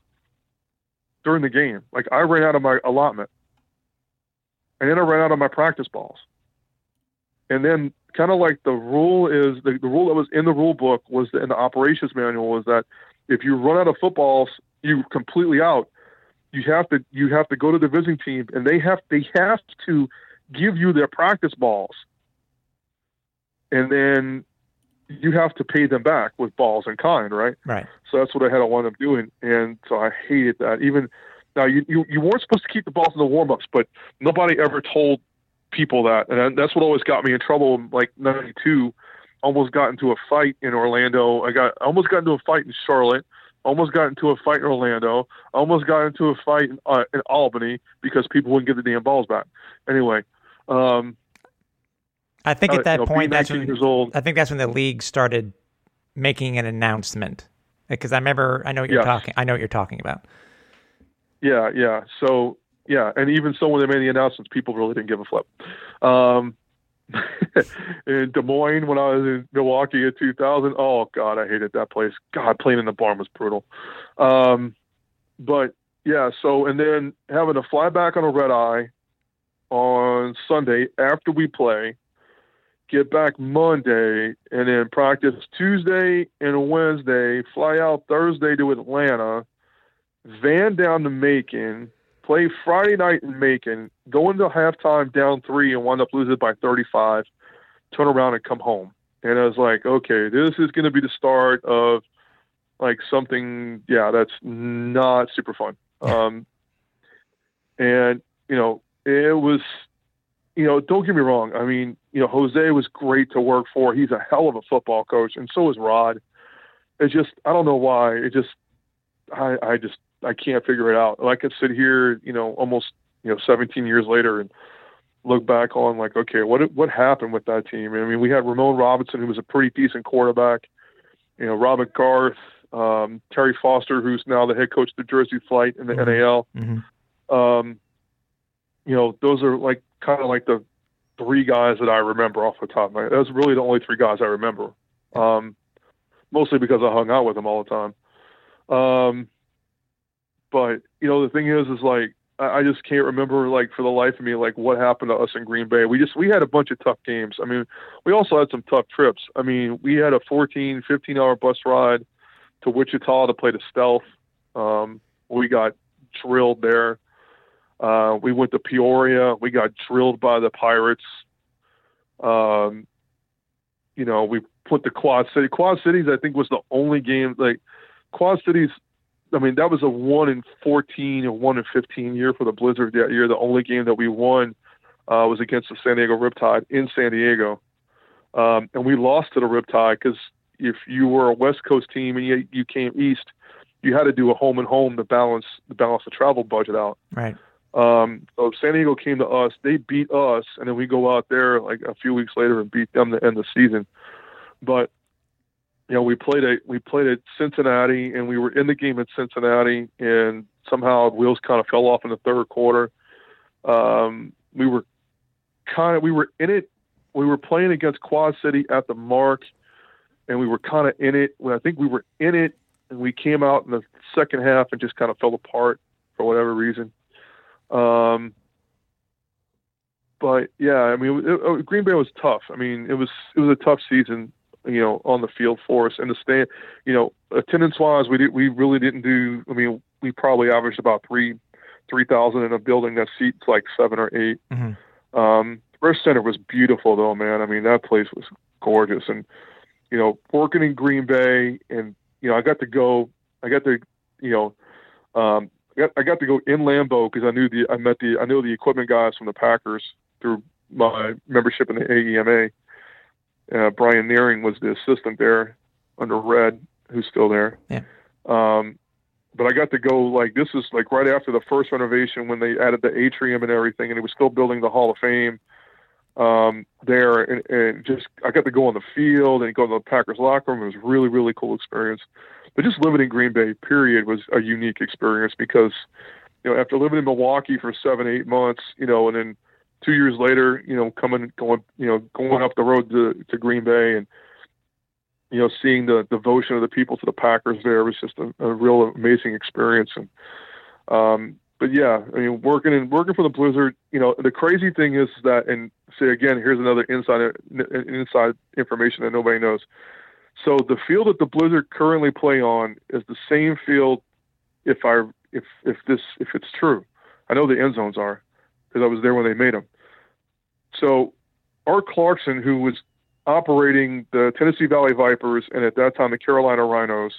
during the game like I ran out of my allotment and then I ran out of my practice balls and then kind of like the rule is the, the rule that was in the rule book was in the operations manual was that if you run out of footballs you completely out you have to you have to go to the visiting team and they have they have to give you their practice balls and then you have to pay them back with balls in kind right right. so that's what I had to wind up doing, and so I hated that. Even now, you you, you weren't supposed to keep the balls in the warm ups, but nobody ever told people that, and that's what always got me in trouble. Like '92, almost got into a fight in Orlando. I got almost got into a fight in Charlotte. Almost got into a fight in Orlando. Almost got into a fight in, uh, in Albany because people wouldn't give the damn balls back. Anyway, um, I think uh, at that you know, point, that's when old. I think that's when the league started making an announcement. Because I remember, I know what you're Yes. talking. I know what you're talking about. Yeah, yeah. So yeah, and even so, when they made the announcements, people really didn't give a flip. Um, in Des Moines when I was in Milwaukee in 2000. Oh God, I hated that place. God, playing in the barn was brutal. Um, but yeah, so and then having to fly back on a red eye on Sunday after we play, get back Monday, and then practice Tuesday and Wednesday, fly out Thursday to Atlanta, van down to Macon, play Friday night in Macon, go into halftime down three and wind up losing by 35, turn around and come home. And I was like, okay, this is going to be the start of like something, yeah, that's not super fun. Um, and, you know, it was, you know, don't get me wrong. I mean, you know, Jose was great to work for. He's a hell of a football coach, and so is Rod. It's just, I don't know why. It just, I, I just, I can't figure it out. And I could sit here, you know, almost, you know, 17 years later and look back on like, okay, what what happened with that team? I mean, we had Ramon Robinson, who was a pretty decent quarterback. You know, Robert Garth, um, Terry Foster, who's now the head coach of the Jersey Flight in the Mhm. NAL. Mm-hmm. Um, you know, those are like kind of like the three guys that I remember off the top of my head. Those are really the only three guys I remember. Um, mostly because I hung out with them all the time. Um, but you know, the thing is, is like I, just can't remember like for the life of me like what happened to us in Green Bay. We just we had a bunch of tough games. I mean, we also had some tough trips. I mean, we had a 14, 15 hour bus ride to Wichita to play the Stealth. Um, we got drilled there. Uh, we went to Peoria. We got drilled by the Pirates. Um, you know, we put the Quad City. Quad Cities, I think, was the only game. Like Quad Cities, I mean, that was a one in fourteen or one in fifteen year for the Blizzard that year. The only game that we won uh, was against the San Diego Riptide in San Diego, um, and we lost to the Riptide because if you were a West Coast team and you, you came east, you had to do a home and home to balance to balance the travel budget out. Right. Um, so San Diego came to us, they beat us, and then we go out there like a few weeks later and beat them to end the season. But you know, we played at we played at Cincinnati, and we were in the game at Cincinnati, and somehow wheels kind of fell off in the third quarter. Um, we were kind of we were in it. We were playing against Quad City at the mark, and we were kind of in it. When I think we were in it, and we came out in the second half and just kind of fell apart for whatever reason. Um, but yeah, I mean, it, it, Green Bay was tough. I mean, it was it was a tough season, you know, on the field for us. And the stand, you know, attendance wise, we did we really didn't do. I mean, we probably averaged about three three thousand in a building that seats like seven or 8 Mhm. Um, First Center was beautiful though, man. I mean, that place was gorgeous, and you know, working in Green Bay, and you know, I got to go. I got to, you know, um, I got, I got to go in Lambeau because I knew the I met the I knew the equipment guys from the Packers through my membership in the AEMA. Uh, Brian Nehring was the assistant there under Red, who's still there. Yeah. Um, but I got to go like this is like right after the first renovation when they added the atrium and everything, and it was still building the Hall of Fame um, there, and, and just I got to go on the field and go to the Packers locker room. It was a really really cool experience. But just living in Green Bay, period, was a unique experience because you know after living in Milwaukee for seven eight months, you know, and then two years later, you know, coming going you know going up the road to to Green Bay and you know seeing the devotion of the people to the Packers there was just a, a real amazing experience and. Um, but yeah, I mean, working and working for the Blizzard, you know, the crazy thing is that, and say again, here's another inside inside information that nobody knows. So the field that the Blizzard currently play on is the same field. If I if if this if it's true, I know the end zones are because I was there when they made them. So Art Clarkson, who was operating the Tennessee Valley Vipers and at that time the Carolina Rhinos,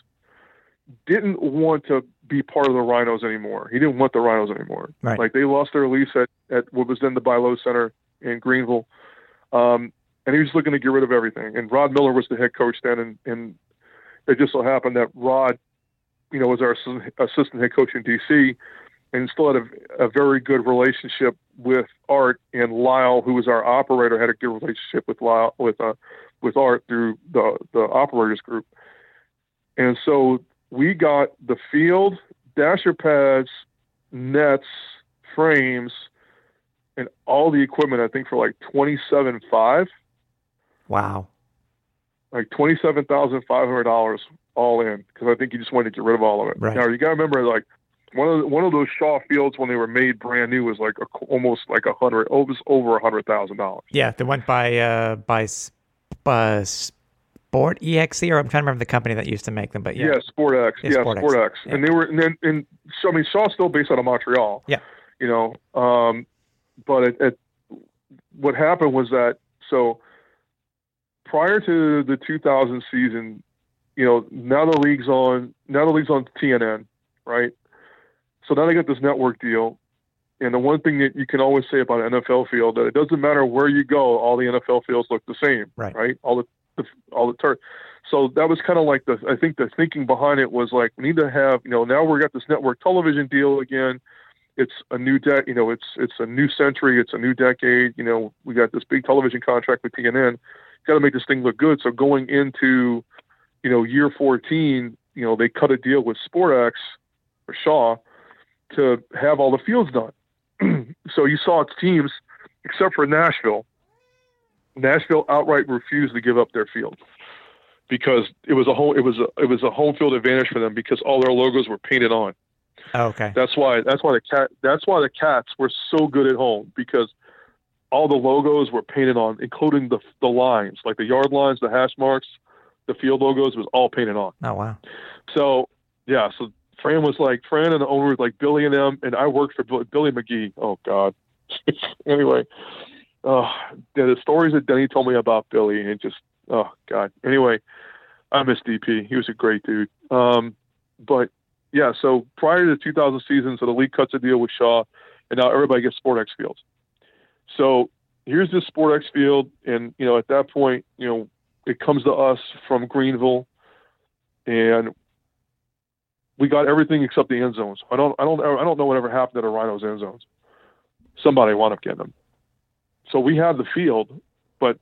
didn't want to be part of the Rhinos anymore. He didn't want the Rhinos anymore. Right. Like they lost their lease at, at what was then the BI-LO Center in Greenville. Um, and he was looking to get rid of everything. And Rod Miller was the head coach then, and, and it just so happened that Rod, you know, was our assistant, assistant head coach in DC, and still had a, a very good relationship with Art and Lyle, who was our operator, had a good relationship with Lyle with uh, with Art through the the operators group. And so we got the field, dasher pads, nets, frames, and all the equipment I think for like twenty seven five, Wow. like twenty seven thousand five hundred dollars all in because I think he just wanted to get rid of all of it. Right. Now you got to remember like one of the, one of those Shaw Fields when they were made brand new was like a, almost like a hundred, it was over a hundred thousand dollars. Yeah, they went by uh by by Sportexe, or I'm trying to remember the company that used to make them, but yeah. Yeah, Sport X. Yeah, Yeah, Sport Sport, X. X. And they were, and then, and so I mean, Shaw's still based out of Montreal. Yeah. You know, um, but it, it, what happened was that so prior to the 2000 season, you know, now the league's on, now the league's on TNN, right? So now they got this network deal. And the one thing that you can always say about an NFL field that it doesn't matter where you go, all the NFL fields look the same, Right. Right? All the, the all the turf. So that was kind of like the I think the thinking behind it was like we need to have you know now we got this network television deal again. It's a new de- you know it's it's a new century, it's a new decade. You know we got this big television contract with TNN. Got to make this thing look good. So going into you know year 14, you know they cut a deal with Sportexe or Shaw to have all the fields done. so you saw its teams, except for Nashville. Nashville outright refused to give up their field because it was a home it was a it was a home field advantage for them because all their logos were painted on. Oh, okay. That's why that's why the cat that's why the cats were so good at home because all the logos were painted on, including the the lines, like the yard lines, the hash marks, the field logos was all painted on. Oh, wow. So yeah, so Fran was like Fran and the owner was like Billy and them, and I worked for Bill- Billy McGee. Oh God. anyway, uh, the stories that Denny told me about Billy, and just oh God. Anyway, I miss DP. He was a great dude. Um, but yeah, so prior to the 2000 season, so the league cuts a deal with Shaw, and now everybody gets Sportexe fields. So here's this Sportexe field, and you know at that point, you know it comes to us from Greenville, and we got everything except the end zones. I don't, I don't, I don't know whatever happened to the Rhinos end zones. Somebody wound up getting them. So we had the field, but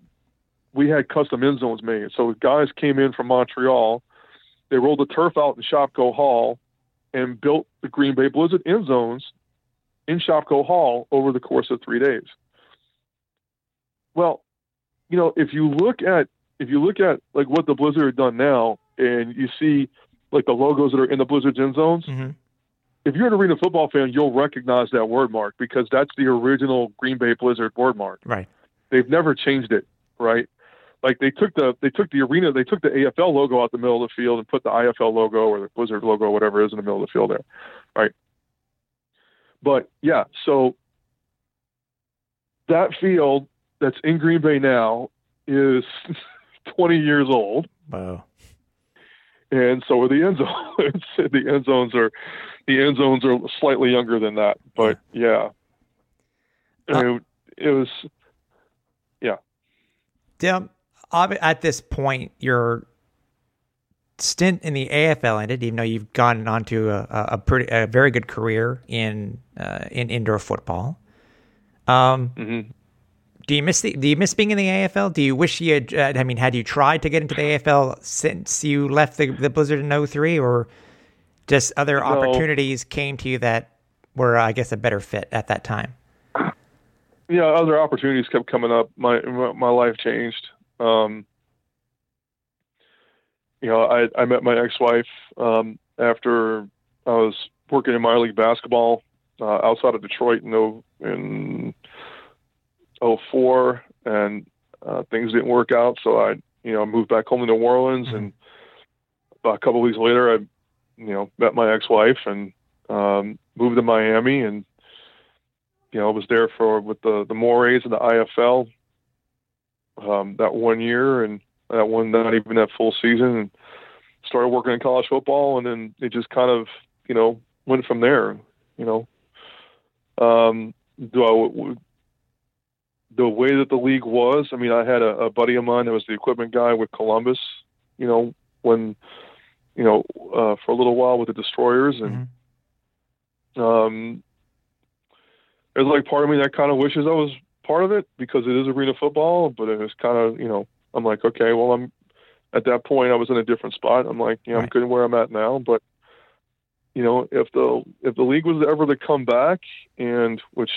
we had custom end zones made. So guys came in from Montreal, they rolled the turf out in Shopko Hall, and built the Green Bay Blizzard end zones in Shopko Hall over the course of three days. Well, you know, if you look at if you look at like what the Blizzard have done now, and you see like the logos that are in the Blizzard's end zones, hmm if you're an arena football fan, you'll recognize that word mark because that's the original Green Bay Blizzard word mark. Right. They've never changed it, right? Like they took the they took the arena, they took the AFL logo out the middle of the field and put the IFL logo or the Blizzard logo, whatever is in the middle of the field there, right? But yeah, so that field that's in Green Bay now is 20 years old Whoa. And so are the end zones. the end zones are the end zones are slightly younger than that, but yeah, Uh, it, it was Tim, ob- at this point, your stint in the AFL ended, even though you've gone on to a, a pretty, a very good career in uh, in indoor football. Um, mhm. Do you miss the, Do you miss being in the AFL? Do you wish you had? Uh, I mean, had you tried to get into the AFL since you left the, the Blizzard in 03 or just other No. opportunities came to you that were, I guess, a better fit at that time? yeah. Other opportunities kept coming up. My my life changed. Um, you know, I I met my ex-wife um, after I was working in minor league basketball uh, outside of Detroit in in '04, and uh, things didn't work out. So I, you know, moved back home to New Orleans, and about a couple of weeks later, I, you know, met my ex-wife and um, moved to Miami, and you know, was there for with the the Morays and the IFL um, that one year, and that one not even that full season, and started working in college football, and then it just kind of, you know, went from there. You know, um, do I the way that the league was. I mean, I had a, a buddy of mine that was the equipment guy with Columbus. You know, when you know uh, for a little while with the Destroyers, and um, there's like part of me that kind of wishes I was part of it because it is arena football. But it was kind of you know I'm like okay, well I'm at that point I was in a different spot. I'm like you know I'm good where I'm at now, but you know if the if the league was ever to come back and which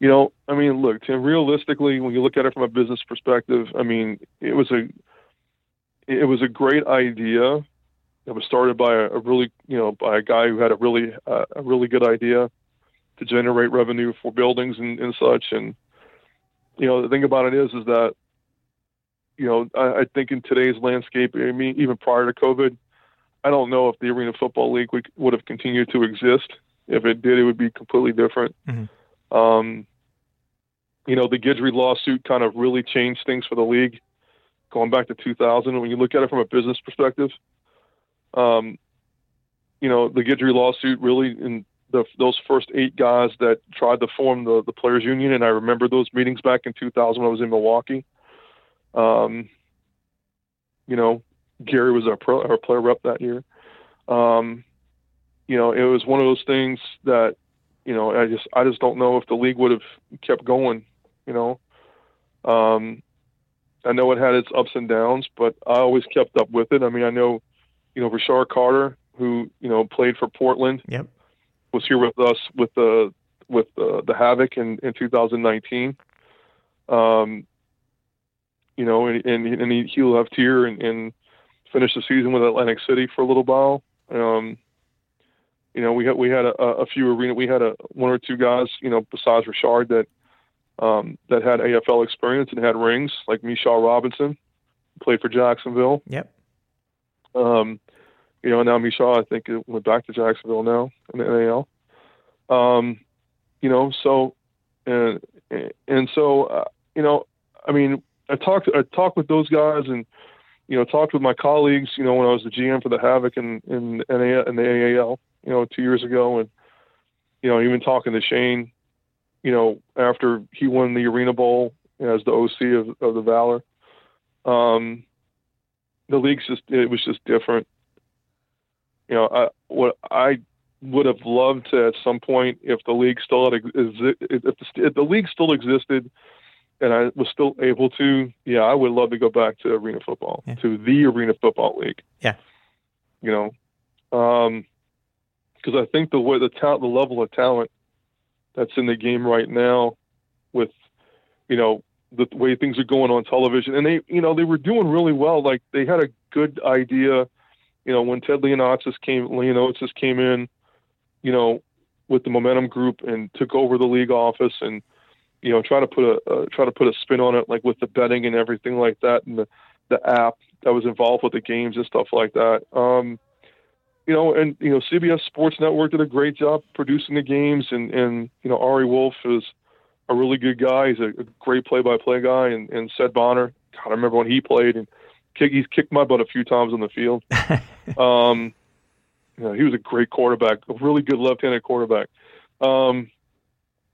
you know, I mean, look, Tim, realistically, when you look at it from a business perspective, I mean, it was a it was a great idea. It was started by a, a really, you know, by a guy who had a really uh, a really good idea to generate revenue for buildings and, and such. And you know, the thing about it is, is that you know, I, I think in today's landscape, I mean, even prior to COVID, I don't know if the Arena Football League would, would have continued to exist. If it did, it would be completely different. Mm-hmm. Um, you know, the Guidry lawsuit kind of really changed things for the league going back to 2000. When you look at it from a business perspective, um, you know, the Guidry lawsuit really, in the, those first eight guys that tried to form the, the players union, and I remember those meetings back in 2000 when I was in Milwaukee. Um, you know, Gary was our pro, our player rep that year. Um, you know, it was one of those things that, you know, I just I just don't know if the league would have kept going. You know, um, I know it had its ups and downs, but I always kept up with it. I mean, I know, you know, Rashard Carter, who you know played for Portland, yep. was here with us with the with the, the Havoc in in 2019. Um, you know, and and, and he, he left here and, and finished the season with Atlantic City for a little while. Um, you know, we had we had a, a few arena, we had a one or two guys, you know, besides Rashard that um, that had AFL experience and had rings, like Michelle Robinson, played for Jacksonville. Yep. Um, you know, now Michelle, I think, went back to Jacksonville now in the NAL. Um, you know, so and and so uh, you know, I mean, I talked I talked with those guys and you know talked with my colleagues. You know when I was the GM for the Havoc in in, NA, in the AAL. You know two years ago and you know even talking to Shane. You know after he won the Arena Bowl as the OC of, of the Valor. Um, the league's just it was just different. You know I what I would have loved to at some point if the league still had if the, if the league still existed and I was still able to, yeah, I would love to go back to arena football, yeah. to the arena football league. Yeah. You know, um, because I think the way the talent, the level of talent that's in the game right now, with, you know, the way things are going on television, and they, you know, they were doing really well. Like they had a good idea, you know, when Ted Leonsis came, Leonsis came in, you know, with the Momentum Group and took over the league office and you know try to put a uh, try to put a spin on it like with the betting and everything like that and the the app that was involved with the games and stuff like that um you know and you know CBS Sports Network did a great job producing the games and and you know Ari Wolfe is a really good guy. He's a, a great play-by-play guy and and Sed Bonner God I remember when he played and kick, he's kicked my butt a few times on the field. Um you know, he was a great quarterback a really good left-handed quarterback. Um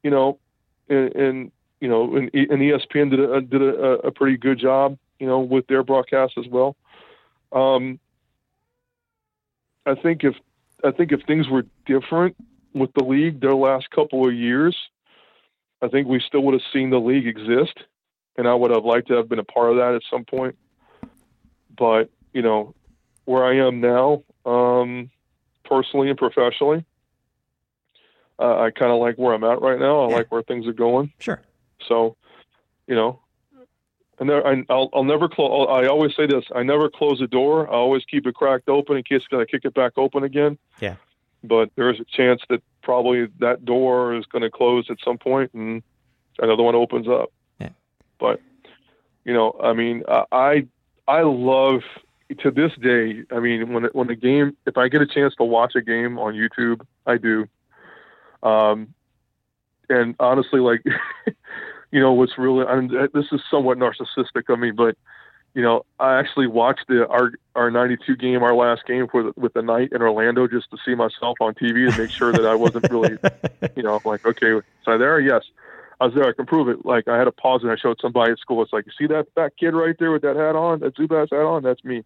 you know and, and you know, and, and ESPN did a, did a, a pretty good job, you know, with their broadcast as well. Um, I think if I think if things were different with the league their last couple of years, I think we still would have seen the league exist, and I would have liked to have been a part of that at some point. But you know, where I am now, um, personally and professionally, uh, I kind of like where I'm at right now. I yeah. like where things are going. Sure. So, you know, and there, I, will I'll never close. I always say this: I never close a door. I always keep it cracked open in case I kick it back open again. Yeah. But there is a chance that probably that door is going to close at some point, and another one opens up. Yeah. But you know, I mean, I I love to this day. I mean, when when the game, if I get a chance to watch a game on YouTube, I do. Um, and honestly, like, you know, what's really, mean, this is somewhat narcissistic of me, but, you know, I actually watched the our our '92 game, our last game for the, with the night in Orlando, just to see myself on TV to make sure that I wasn't really, you know, like, okay, was I there? Yes, I was there. I can prove it. Like, I had a pause and I showed somebody at school. It's like, you see that fat kid right there with that hat on, that Zubaz hat on? That's me.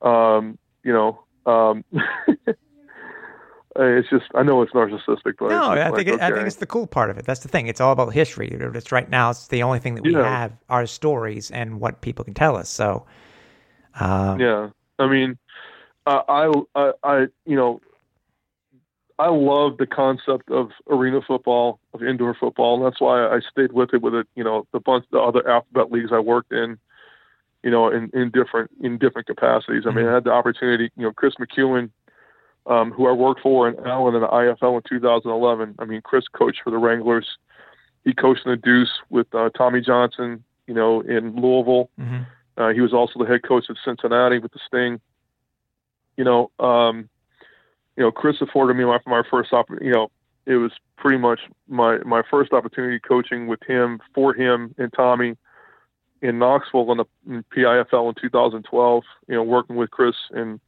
Um, you know, um, it's just I know it's narcissistic, but no, I like, think it, okay. I think it's the cool part of it. That's the thing. It's all about history. It's right now. It's the only thing that we yeah. have are stories and what people can tell us. So, um, yeah, I mean, I, I, I, you know, I love the concept of arena football, of indoor football, and that's why I stayed with it with it. You know, the bunch the other alphabet leagues I worked in, you know, in, in different in different capacities. I mean, I had the opportunity. You know, Chris McEwen, um, who I worked for in Allen in the IFL in 2011. I mean, Chris coached for the Wranglers. He coached in the Deuce with uh, Tommy Johnson. You know, in Louisville. Mm-hmm. Uh, he was also the head coach at Cincinnati with the Sting. You know, um, you know, Chris afforded me my my first opportunity. You know, it was pretty much my my first opportunity coaching with him for him and Tommy in Knoxville in the in PIFL in 2012. You know, working with Chris and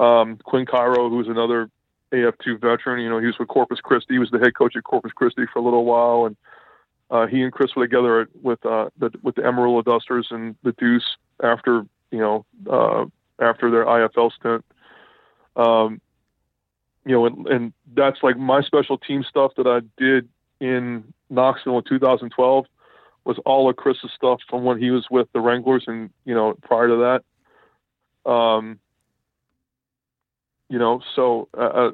um, Quinn Cairo, who's another AF2 veteran. You know, he was with Corpus Christi. He was the head coach at Corpus Christi for a little while, and uh, he and Chris were together with uh, the with the Amarillo Dusters and the Deuce after you know uh, after their IFL stint. Um, you know, and, and that's like my special team stuff that I did in Knoxville in 2012 was all of Chris's stuff from when he was with the Wranglers and you know prior to that. Um, you know, so uh, uh,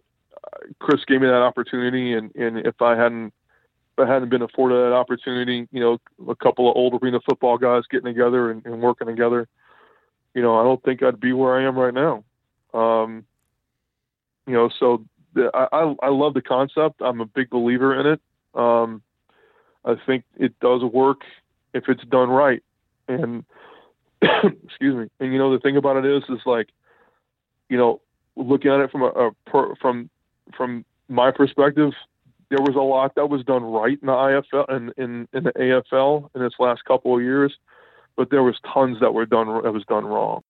Chris gave me that opportunity, and and if I hadn't if I hadn't been afforded that opportunity, you know, a couple of old arena football guys getting together and, and working together, you know, I don't think I'd be where I am right now. Um, you know, so the, I, I love the concept. I'm a big believer in it. Um, I think it does work if it's done right. And excuse me. And you know, the thing about it is, is like, you know, looking at it from a, a per, from from my perspective, there was a lot that was done right in the IFL and in, in, in the AFL in its last couple of years, but there was tons that were done that was done wrong.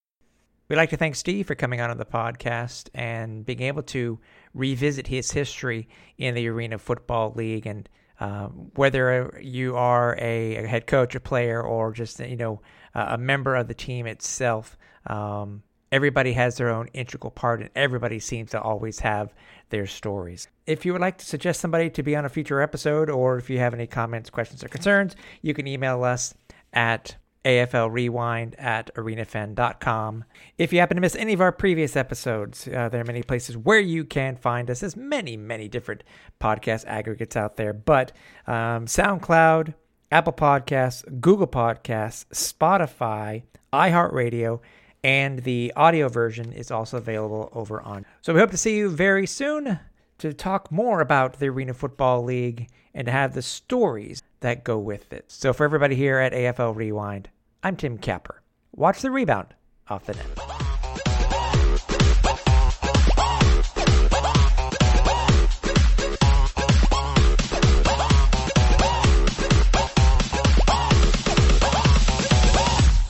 We'd like to thank Steve for coming on the podcast and being able to revisit his history in the Arena Football League and uh, whether you are a, a, head coach, a player, or just you know a member of the team itself. Um, everybody has their own integral part, and everybody seems to always have their stories. If you would like to suggest somebody to be on a future episode, or if you have any comments, questions, or concerns, you can email us at AFL Rewind at arenafan.com. If you happen to miss any of our previous episodes, uh, there are many places where you can find us. There's many, many different podcast aggregates out there, but um, SoundCloud, Apple Podcasts, Google Podcasts, Spotify, iHeartRadio, and the audio version is also available over on. So we hope to see you very soon to talk more about the Arena Football League and to have the stories that go with it. So for everybody here at AFL Rewind, I'm Tim Capper. Watch the rebound off the net.